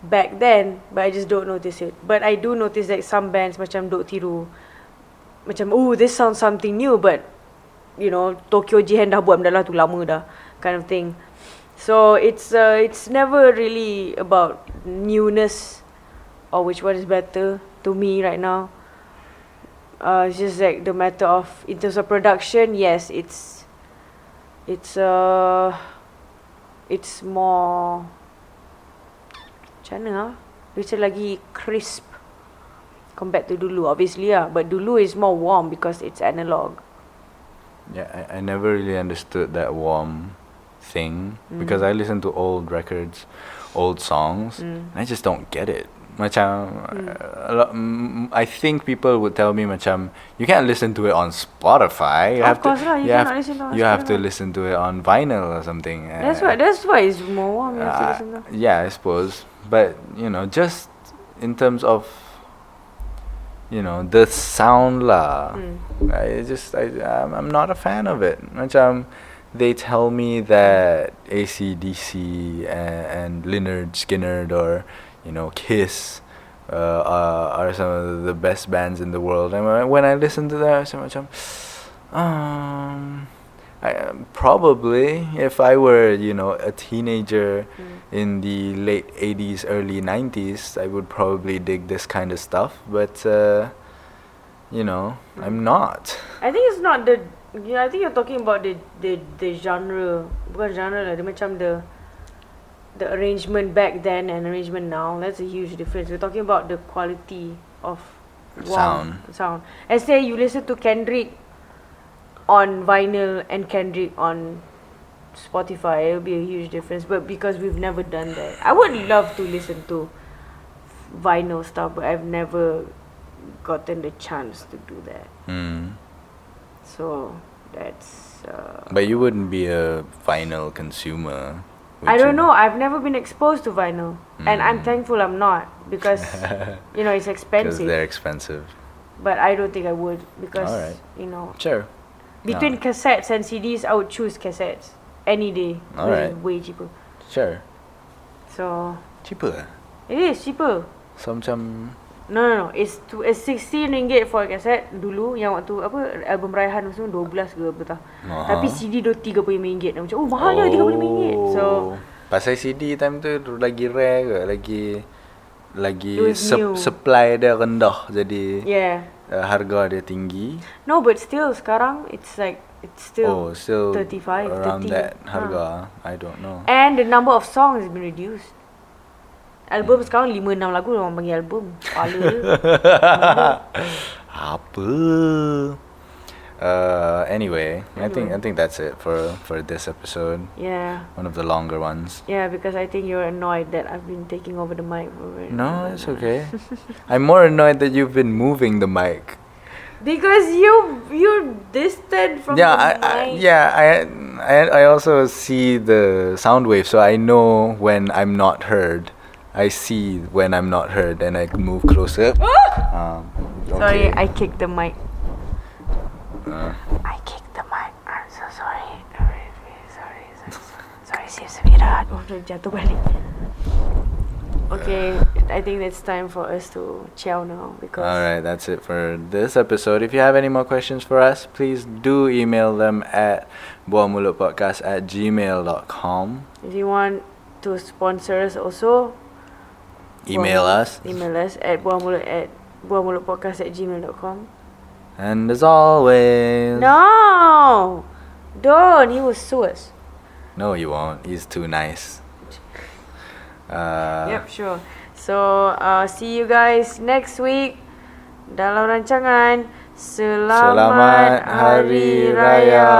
back then, but I just don't notice it. But I do notice that some bands macam duk tiru macam oh this sounds something new but you know Tokyo Jihen dah buat benda lah tu lama dah kind of thing. So it's uh, it's never really about newness or which one is better to me right now. Uh, it's just like the matter of in terms of production, yes, it's it's uh it's more macam mana ah? It's lagi crisp compared to dulu obviously lah but dulu is more warm because it's analog. Yeah, I, I never really understood that warm thing because I listen to old records, old songs, and I just don't get it. Macam, lot, mm, I think people would tell me macam you can't listen to it on Spotify. You Of have course to, lah, you have, cannot listen to it on you have to listen to it on vinyl or something. That's uh, why that's why it's more warm. You to uh, yeah, I suppose. But you know, just in terms of you know the sound lah, I just I I'm, I'm not a fan of it. Macam they tell me that ACDC and, and Lynyrd Skynyrd or you know Kiss. Uh, uh, are some of the best bands in the world, and when I- when I listen to that, say macam, um, I, probably if I were you know a teenager in the late 80s early 90s I would probably dig this kind of stuff. But uh, you know I'm not. I think it's not the yeah, I think you're talking about the the the genre. Bukan genre lah dia macam the the arrangement back then and arrangement now. That's a huge difference. We're talking about the quality of warm sound. and say you listen to Kendrick on vinyl and Kendrick on Spotify it'll be a huge difference. But because we've never done that. I would love to listen to vinyl stuff but I've never gotten the chance to do that. Mm. So That's. Uh, But you wouldn't be a vinyl consumer. I don't you? know. I've never been exposed to vinyl, and I'm Mm. thankful I'm not because you know it's Because expensive. they're expensive. But I don't think I would because you know Sure. between No. cassettes and CDs, I would choose cassettes any day. because Alright. Way cheaper. Sure. So Cheaper. it is cheaper. So macam No no no. It's to it's sixteen ringgit for a cassette dulu yang waktu apa album Raihan tu 12 ke apa tak. Aha. Tapi CD tu 35 ringgit. Dan Macam oh mahalnya 35 ringgit. So Oh. Pasal CD time tu lagi rare ke Lagi Lagi new. Supply dia rendah Jadi yeah. uh, Harga dia tinggi No but still sekarang it's like it's Oh still still 35, Around 30, that ha. harga I don't know And the number of songs has been reduced. Album sekarang 5 6 lagu orang panggil album. Kepala dia. Apa uh, Anyway I think I think that's it For for this episode Yeah. One of the longer ones Yeah, because I think you're annoyed that I've been taking over the mic No, it's okay I'm more annoyed that you've been moving the mic Because you you're distant from yeah, I, I, yeah, I, I, I also see the sound wave, so I know when I'm not heard. I see when I'm not heard, and I move closer. um, Sorry. I kicked the mic. Uh, I kicked the mic. I'm so sorry. I'm really, really sorry. Sorry, sorry Safira. Oh, dah jatuh balik. Okay, I think it's time for us to chow now because all right, that's it for this episode. If you have any more questions for us, please do email them at buahmulutpodcast at gmail.com. if you want to sponsor us also, Email buah- us. Email us at buahmulut at buahmulutpodcast at gmail.com. And as always, No! Don't! He will sue us. no, you won't. He's too nice. Uh, Yep, sure. So, uh, see you guys next week dalam rancangan Selamat, Selamat Hari Raya.